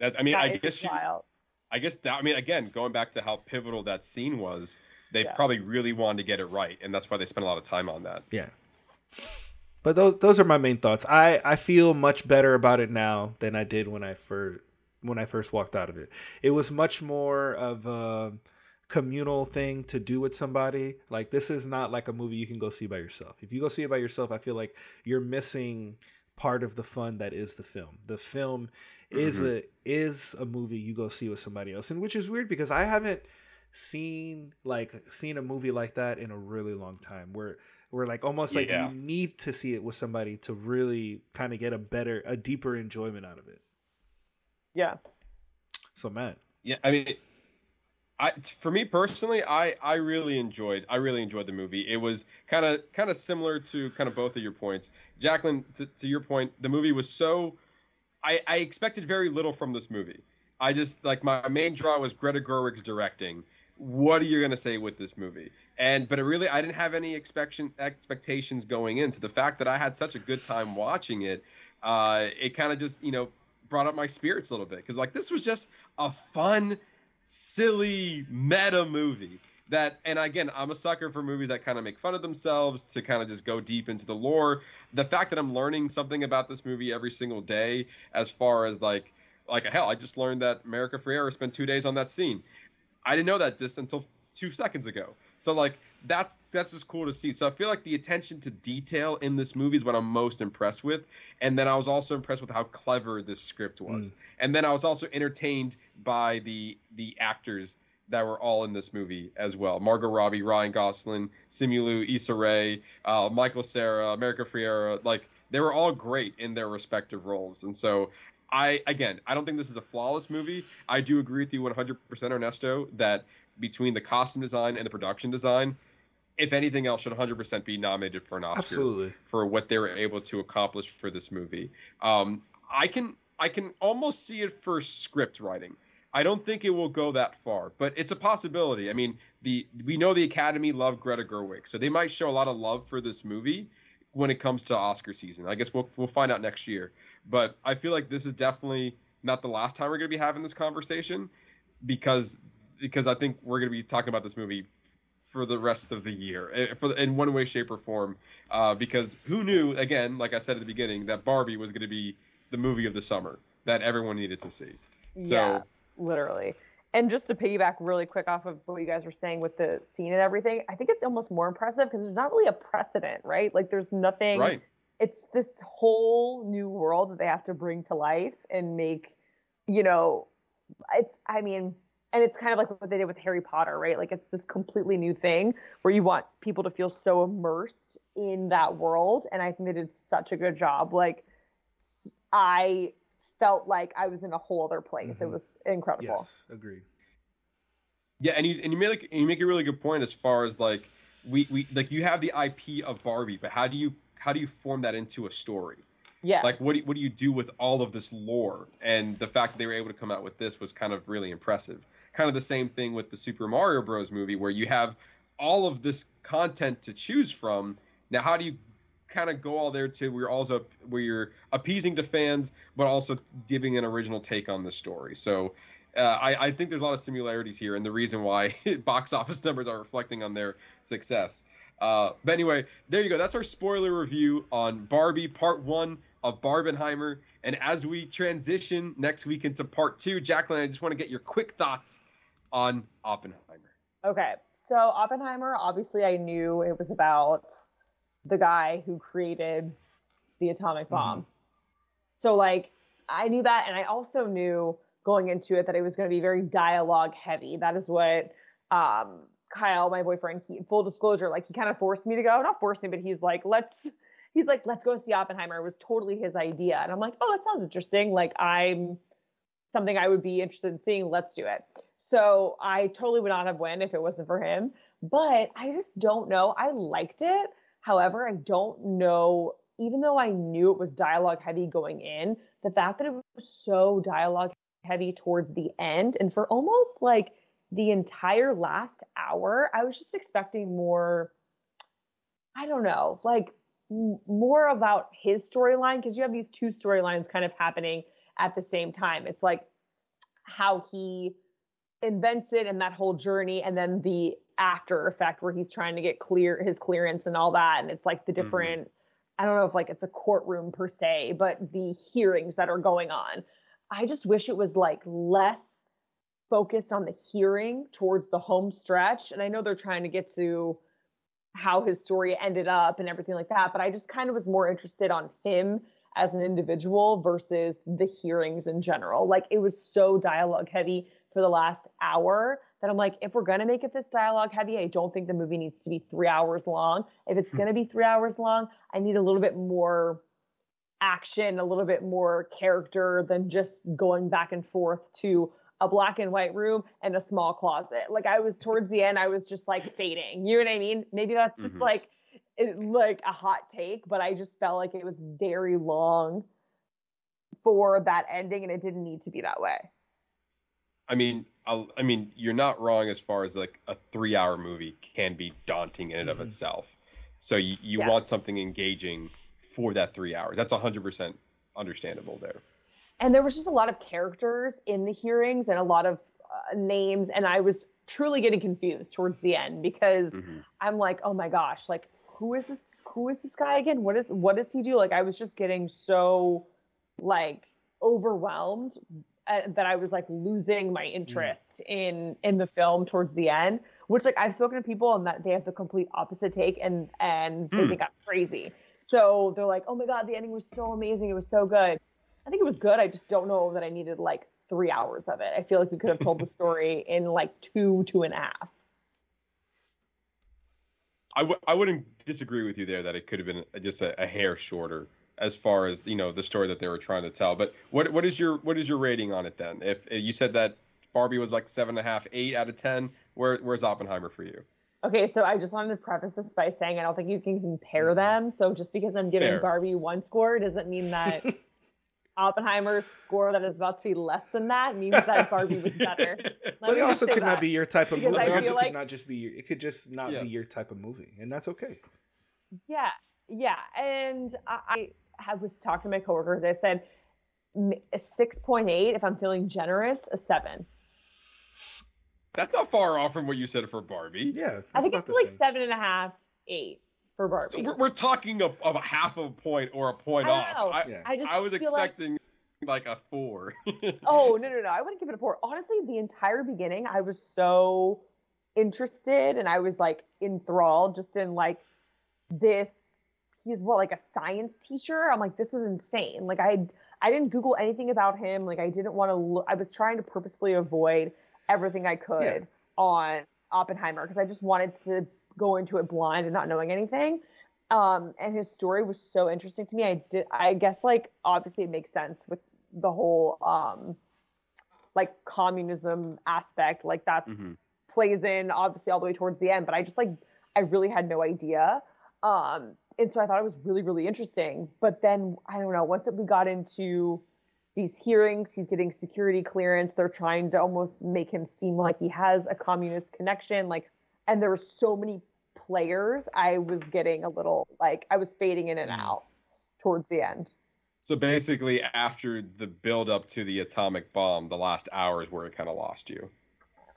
That, I mean, That I is guess she, wild. I guess that. I mean, again, going back to how pivotal that scene was, they Yeah. probably really wanted to get it right, and that's why they spent a lot of time on that. Yeah. But those those are my main thoughts. I I feel much better about it now than I did when I first when I first walked out of it. It was much more of a communal thing to do with somebody. Like this is not like a movie you can go see by yourself. If you go see it by yourself, I feel like you're missing part of the fun that is the film. The film is mm-hmm. a is a movie you go see with somebody else, and which is weird because I haven't seen like seen a movie like that in a really long time. Where we're like almost like Yeah. you need to see it with somebody to really kind of get a better, a deeper enjoyment out of it. Yeah. So man, Yeah, I mean, I for me personally, I I really enjoyed I really enjoyed the movie. It was kind of kind of similar to kind of both of your points, Jaclyn. To, to your point, the movie was so I I expected very little from this movie. I just like my main draw was Greta Gerwig's directing. What are you gonna say with this movie? And but it really I didn't have any expectation expectations going into the fact that I had such a good time watching it. Uh, it kind of just you know brought up my spirits a little bit because like this was just a fun silly meta movie that and again i'm a sucker for movies that kind of make fun of themselves to kind of just go deep into the lore. The fact that i'm learning something about this movie every single day as far as like like hell i just learned that america ferrera spent two days on that scene. I didn't know that just until two seconds ago. So like that's that's just cool to see. So i feel like the attention to detail in this movie is what i'm most impressed with. And then i was also impressed with how clever this script was. Mm. and then i was also entertained by the the actors that were all in this movie as well. Margot robbie ryan gosling simu Issa Rae, uh, michael Cera, america Ferrera, like they were all great in their respective roles. And so I again, I don't think this is a flawless movie. I do agree with you 100% Ernesto that between the costume design and the production design, if anything else, should 100% be nominated for an Oscar absolutely. for what they were able to accomplish for this movie. Um, I can I can almost see it for script writing. I don't think it will go that far, but it's a possibility. I mean, the we know the Academy loved Greta Gerwig, so they might show a lot of love for this movie when it comes to Oscar season. I guess we'll we'll find out next year. But I feel like this is definitely not the last time we're going to be having this conversation because because I think we're going to be talking about this movie for the rest of the year eh, for in one way shape or form uh, because who knew again like i said at the beginning that barbie was going to be the movie of the summer that everyone needed to see so yeah, literally. And just to piggyback really quick off of what you guys were saying with the scene and everything, I think it's almost more impressive because there's not really a precedent, right? Like there's nothing. right It's this whole new world that they have to bring to life and make you know, it's I mean, and it's kind of like what they did with Harry Potter, right? Like it's this completely new thing where you want people to feel so immersed in that world, and I think they did such a good job. Like I felt like I was in a whole other place. It Mhm. was incredible. Yes, agreed. Yeah, and you and you make like, you make a really good point as far as like we we like you have the IP of Barbie, but how do you how do you form that into a story? Yeah. Like what do you, what do you do with all of this lore? And the fact that they were able to come out with this was kind of really impressive. Kind of the same thing with the Super Mario Bros. movie, where you have all of this content to choose from. Now, how do you kind of go all there to where you're also where you're appeasing to fans, but also giving an original take on the story? So. Uh, I, I think there's a lot of similarities here, and the reason why box office numbers are reflecting on their success. Uh, but anyway, there you go. That's our spoiler review on Barbie Part One of Barbenheimer. And as we transition next week into Part Two, Jaclyn, I just want to get your quick thoughts on Oppenheimer. Okay, so Oppenheimer, obviously, I knew it was about the guy who created the atomic bomb. So, like, I knew that, and I also knew going into it that it was going to be very dialogue heavy. That is what um, Kyle, my boyfriend, he, full disclosure, like, he kind of forced me to go. Not forced me, but he's like, let's. He's like, let's go see Oppenheimer. It was totally his idea. And I'm like, oh, that sounds interesting. Like, I'm something I would be interested in seeing. Let's do it. So I totally would not have won if it wasn't for him. But I just don't know. I liked it. However, I don't know, even though I knew it was dialogue heavy going in, the fact that it was so dialogue heavy towards the end and for almost like the entire last hour, I was just expecting more, I don't know, like more about his storyline because you have these two storylines kind of happening at the same time. It's like how he invents it and that whole journey and then the after effect where he's trying to get clear his clearance and all that. And it's like the mm-hmm. different i don't know if like it's a courtroom per se but the hearings that are going on. I just wish it was like less focused on the hearing towards the home stretch. And i know they're trying to get to how his story ended up and everything like that but i just kind of was more interested on him as an individual versus the hearings in general. Like it was so dialogue heavy for the last hour that I'm like, if we're gonna make it this dialogue heavy, I don't think the movie needs to be three hours long. If it's gonna be three hours long, I need a little bit more action, a little bit more character than just going back and forth to a black and white room and a small closet. Like I was towards the end, I was just like fading. You know what I mean? Maybe that's just Mhm. like it, like a hot take, but I just felt like it was very long for that ending, and it didn't need to be that way. I mean, I'll, I mean, you're not wrong as far as like a three-hour movie can be daunting in and of Mhm. itself. So you, you Yeah. want something engaging for that three hours. That's 100% understandable there. and there was just a lot of characters in the hearings and a lot of uh, names and i was truly getting confused towards the end because Mhm. i'm like oh my gosh like who is this who is this guy again what is what does he do like i was just getting so like overwhelmed uh, that i was like losing my interest in in the film towards the end which like i've spoken to people and that they have the complete opposite take and and they Hmm. think i'm crazy so they're like oh my god the ending was so amazing it was so good I think it was good. I just don't know that I needed like three hours of it. I feel like we could have told the story in like two, two and a half. I w- I wouldn't disagree with you there that it could have been just a, a hair shorter as far as you know the story that they were trying to tell. But what what is your what is your rating on it then? If, if you said that Barbie was like seven and a half, eight out of ten, where where's Oppenheimer for you? Okay, so I just wanted to preface this by saying I don't think you can compare mm-hmm. them. So just because I'm giving Fair. Barbie one score doesn't mean that Oppenheimer's score that is about to be less than that means that Barbie was better. Let But it also say could not be your type of Because movie. I It also feel could not just be your. It could just not Yeah. be your type of movie, and that's okay. Yeah, yeah. And I, I was talking to my coworkers. I said m- a six point eight if I'm feeling generous, a seven. That's not far off from what you said for Barbie. Yeah, I think it's like same. seven and a half, eight for So Barbie. we're, we're talking of, of a half of a point or a point I off. I, Yeah. I just I was feel like- expecting like, a four. oh no no no! I wouldn't give it a four. Honestly, the entire beginning, I was so interested and I was like enthralled just in like this he's what like a science teacher. I'm like, this is insane. Like I I didn't Google anything about him. Like I didn't want to look. I was trying to purposefully avoid everything I could Yeah. on Oppenheimer because I just wanted to go into it blind and not knowing anything. Um, and his story was so interesting to me. I did. I guess like obviously it makes sense with the whole um, like communism aspect. Like that's Mhm. plays in obviously all the way towards the end. But I just like I really had no idea. Um, and so I thought it was really, really interesting. But then I don't know, once we got into these hearings, he's getting security clearance. They're trying to almost make him seem like he has a communist connection. Like, and there were so many players, I was getting a little like I was fading in and mm. out towards the end. So basically, after the build up to the atomic bomb, the last hour is where it kind of lost you.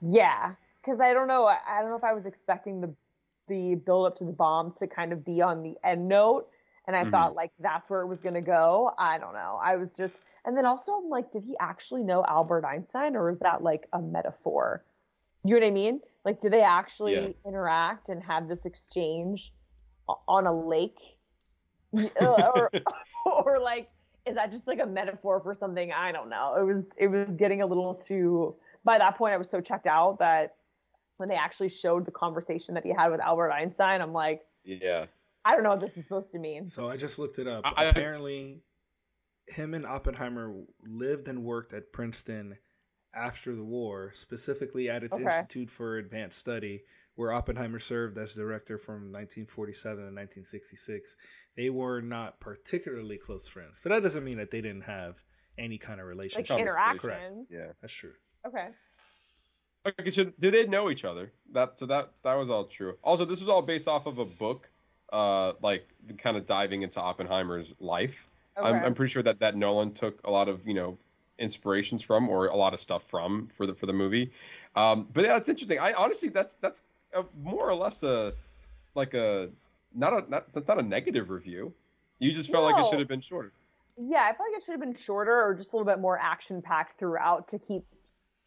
Yeah, because I don't know. I don't know if I was expecting the the build up to the bomb to kind of be on the end note, and I Mhm. thought like that's where it was gonna go. I don't know. I was just, and then also I'm like, did he actually know Albert Einstein, or is that like a metaphor? You know what I mean? Like, do they actually Yeah. interact and have this exchange on a lake, or, or like, is that just like a metaphor for something? I don't know. It was it was getting a little too. By that point, I was so checked out that when they actually showed the conversation that he had with Albert Einstein, I'm like, Yeah. I don't know what this is supposed to mean. So I just looked it up. I- I- Apparently, him and Oppenheimer lived and worked at Princeton after the war, specifically at its Okay. Institute for Advanced Study, where Oppenheimer served as director from 1947 to 1966. They were not particularly close friends, but that doesn't mean that they didn't have any kind of relationship. Conversation. interactions. Yeah. That's true. Okay. Okay, so did they know each other? That so that that was all true. Also, this was all based off of a book, uh, like kind of diving into Oppenheimer's life. I'm, Okay. I'm pretty sure that that Nolan took a lot of you know inspirations from or a lot of stuff from for the for the movie. Um, but yeah, it's interesting. I honestly that's that's a, more or less a like a not a not that's not a negative review. You just felt like it should have been shorter. Yeah, I feel like it should have been shorter or just a little bit more action packed throughout to keep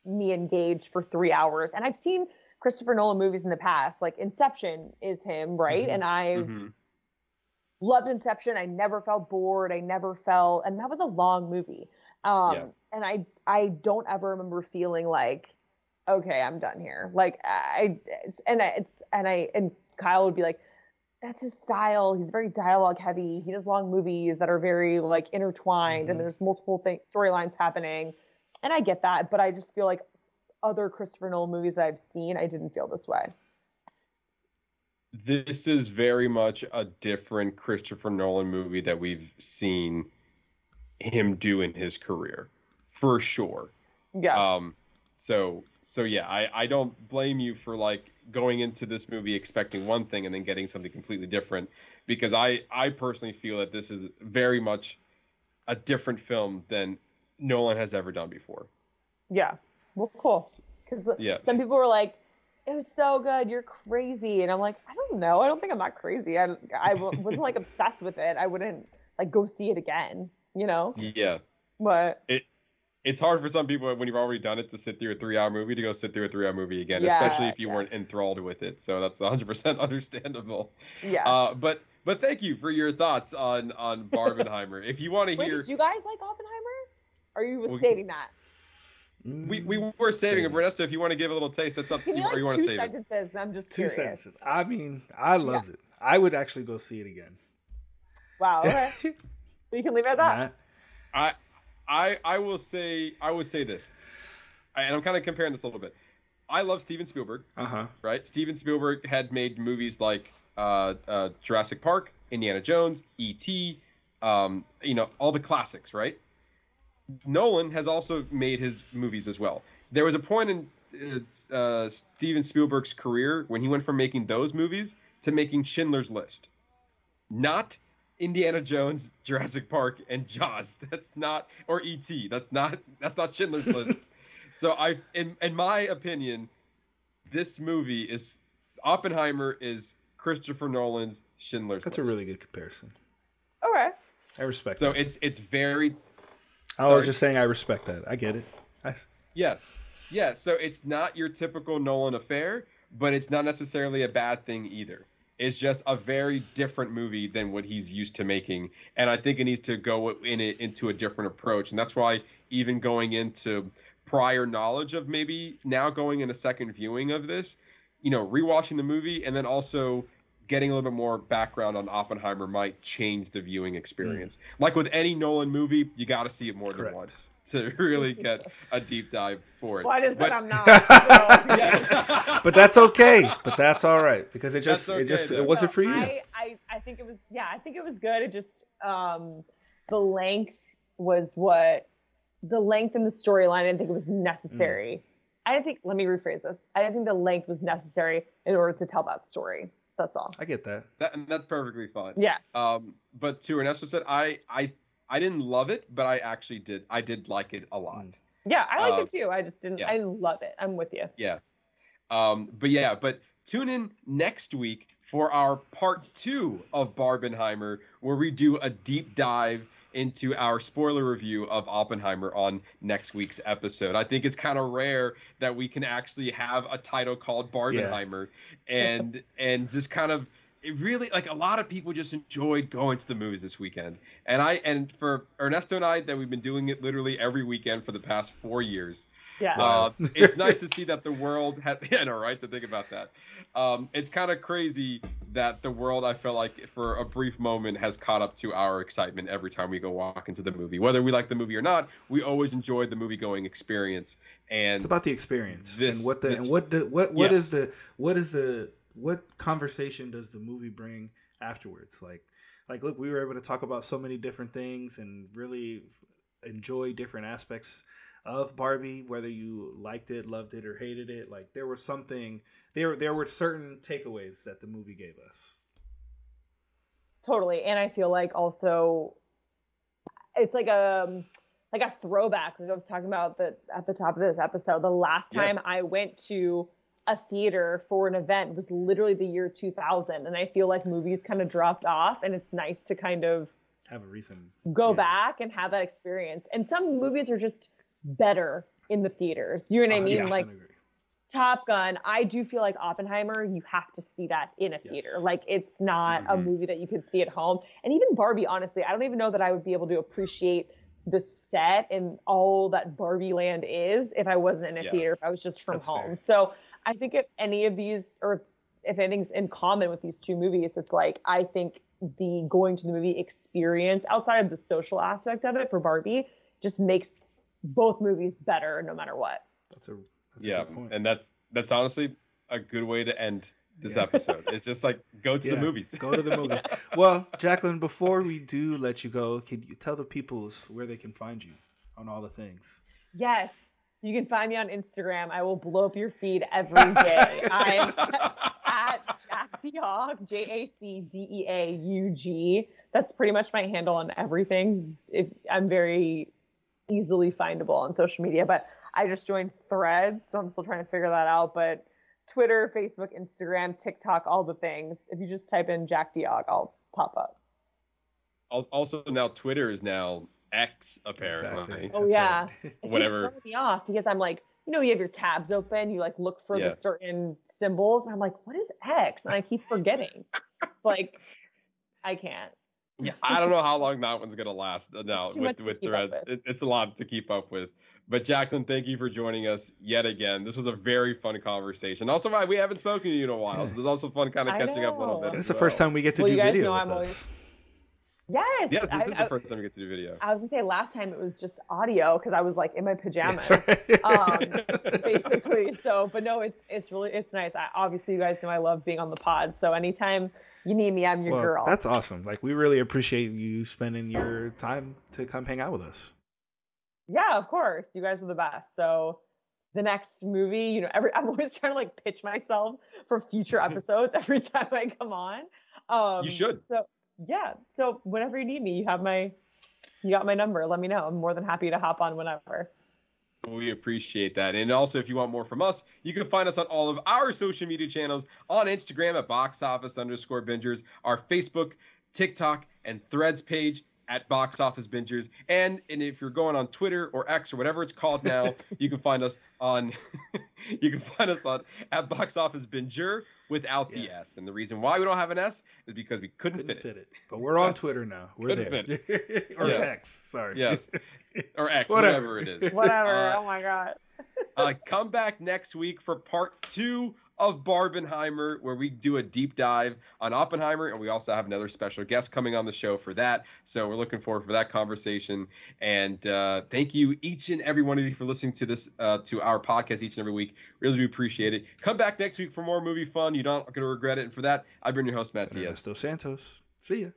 me engaged for three hours. And I've seen Christopher Nolan movies in the past, like Inception is him, right? Mhm. And I've Mhm. loved Inception. I never felt bored. I never felt, and that was a long movie. Um, Yeah. and I I don't ever remember feeling like, okay, I'm done here. Like I and I, it's and I and Kyle would be like, that's his style. He's very dialogue heavy. He does long movies that are very like intertwined, Mhm. and there's multiple thing, storylines happening. And I get that, but I just feel like other Christopher Nolan movies that I've seen, I didn't feel this way. this is very much a different Christopher Nolan movie that we've seen him do in his career, for sure. Yeah. Um, so so yeah, I I don't blame you for like going into this movie expecting one thing and then getting something completely different, because I I personally feel that this is very much a different film than Nolan has ever done before. Yeah. Well, cool. Because Yeah. some people were like, "It was so good. You're crazy," and I'm like, "I don't know. I don't think I'm that crazy. I, I wasn't like obsessed with it. I wouldn't like go see it again. You know? Yeah. But it, it's hard for some people when you've already done it to sit through a three hour movie to go sit through a three hour movie again, Yeah, especially if you yeah. weren't enthralled with it. So that's 100% understandable. yeah. Uh, but but thank you for your thoughts on on Barbenheimer. if you want to Wait, hear, did you guys like Oppenheimer? Or are you We- saving that? we, we were saving it, Saving. Ernesto. If you want to give a little taste, that's up to you. me Or you want to two save it? sentences. I'm just Two curious. sentences. I mean, I loved it. I would actually go see it again. Wow. Okay. you can leave it at that. Nah. I I I will say I will say this, I, and I'm kind of comparing this a little bit. I love Steven Spielberg. Uh-huh. right? Steven Spielberg had made movies like uh, uh, Jurassic Park, Indiana Jones, E.T., um, you know, all the classics, right? Nolan has also made his movies as well. There was a point in uh, uh, Steven Spielberg's career when he went from making those movies to making Schindler's List, not Indiana Jones, Jurassic Park, and Jaws. That's not, or E.T. That's not, that's not Schindler's List. So I, in in my opinion, this movie is Oppenheimer is Christopher Nolan's Schindler's That's a really good comparison. Okay. I respect so that. it's it's very I was just saying I respect that. I get it. I, yeah yeah. So it's not your typical Nolan affair, but it's not necessarily a bad thing either. It's just a very different movie than what he's used to making, and I think it needs to go in it into a different approach, and that's why even going into prior knowledge of maybe now going in a second viewing of this, you know, rewatching the movie and then also getting a little bit more background on Oppenheimer might change the viewing experience. Like with any Nolan movie, you got to see it more Correct. than once to really get a deep dive for it. Well, I just But- said I'm not. so- Yeah. But that's okay. But that's all right because it just That's it just okay, it wasn't No, for you. I, I, I think it was yeah, I think it was good. It just um the length was what the length in the storyline, I didn't think it was necessary. I didn't think let me rephrase this. I didn't think the length was necessary in order to tell that story. That's all. I get that. that, and that's perfectly fine. Yeah. Um, but to Ernesto said, I, I, I didn't love it, but I actually did. I did like it a lot. Mm. Yeah, I liked Uh, it too. I just didn't yeah. I love it. I'm with you. Yeah. Um, but yeah, but tune in next week for our part two of Barbenheimer, where we do a deep dive into our spoiler review of Oppenheimer on next week's episode. I think it's kind of rare that we can actually have a title called Barbenheimer and and just kind of it really like a lot of people just enjoyed going to the movies this weekend. And I and for Ernesto and I that we've been doing it literally every weekend for the past 4 years. Yeah. Uh, it's nice to see that the world has, yeah, no, right? To think about that. Um, it's kind of crazy that the world, I felt like, for a brief moment, has caught up to our excitement every time we go walk into the movie. Whether we like the movie or not, we always enjoyed the movie going experience. And It's about the experience this- and what the this- and what the what what is Yes. the what is the what conversation does the movie bring afterwards? Like like look, we were able to talk about so many different things and really enjoy different aspects of Barbie, whether you liked it, loved it, or hated it. Like there was something there there were certain takeaways that the movie gave us. Totally. And I feel like also it's like a like a throwback like I was talking about the at the top of this episode. The last Yeah. time I went to a theater for an event was literally the year 2000 and I feel like movies kind of dropped off and it's nice to kind of Have a reason. go Yeah. back and have that experience. And some movies are just better in the theaters. You know what I mean? 100% Like. Top Gun, I do feel like Oppenheimer, you have to see that in a Yes. theater. Like it's not a Mhm. movie that you could see at home. And even Barbie, honestly, I don't even know that I would be able to appreciate the set and all that Barbie land is if I wasn't in a Yeah. theater, if I was just from That's home. fair. So I think if any of these or if anything's in common with these two movies, it's like I think the going to the movie experience outside of the social aspect of it for Barbie just makes both movies better no matter what. That's a that's a yeah, good point. and that's that's honestly a good way to end this Yeah. episode. It's just like go to the movies. Go to the movies. well, Jaclyn, before we do let you go, can you tell the peoples where they can find you on all the things? Yes. You can find me on Instagram. I will blow up your feed every day. I'm at Jack Deaug, J A C D E A U G. That's pretty much my handle on everything. If I'm very easily findable on social media, but I just joined Threads, so I'm still trying to figure that out. But Twitter, Facebook, Instagram, TikTok, all the things. If you just type in Jack Diog, I'll pop up. Also, now Twitter is now X apparently. Exactly. Oh, That's yeah. right. It Whatever. keeps throwing me off because I'm like, you know, you have your tabs open, you like look for Yeah. the certain symbols, and I'm like, what is X? And I keep forgetting. like, I can't. Yeah, I don't know how long that one's gonna last uh, now Too with with keep up threads. with. It, it's a lot to keep up with. But Jaclyn, thank you for joining us yet again. This was a very fun conversation. Also, why we haven't spoken to you in a while, so it's also fun kind of catching up a little bit. And as it's the first time we get to Well, do you guys video know with I'm us. always- Yes. Yes, I, this is I- the first time we get to do video. I was gonna say last time it was just audio because I was like in my pajamas. Right. um, basically. So, but no, it's it's really it's nice. I, obviously, you guys know I love being on the pod. So anytime you need me, I'm your Well, girl. That's awesome. Like we really appreciate you spending your time to come hang out with us. Yeah, of course. You guys are the best. So the next movie, you know, every I'm always trying to like pitch myself for future episodes every time I come on. Um You should. So yeah. So whenever you need me, you have my you got my number. Let me know. I'm more than happy to hop on whenever. We appreciate that. And also, if you want more from us, you can find us on all of our social media channels on Instagram at box office underscore bingers, our Facebook, TikTok, and threads page. At Box Office Bingers. And and if you're going on Twitter or X or whatever it's called now, you can find us on you can find us on at Box Office Binger without the S. And the reason why we don't have an S is because we couldn't, Couldn't fit, fit it. it. But we're on Yes. Twitter now. We're Couldn't there. or Yes. X. Sorry. Yes. Or X, Whatever. whatever, it is. Whatever. Uh, oh my god. uh, come back next week for part two of Barbenheimer, where we do a deep dive on Oppenheimer, and we also have another special guest coming on the show for that. So we're looking forward for that conversation. And uh, thank you, each and every one of you, for listening to this uh, to our podcast each and every week. Really do appreciate it. Come back next week for more movie fun. You're not going to regret it. And for that, I've been your host, Matt Diaz. Ernesto Santos. See ya.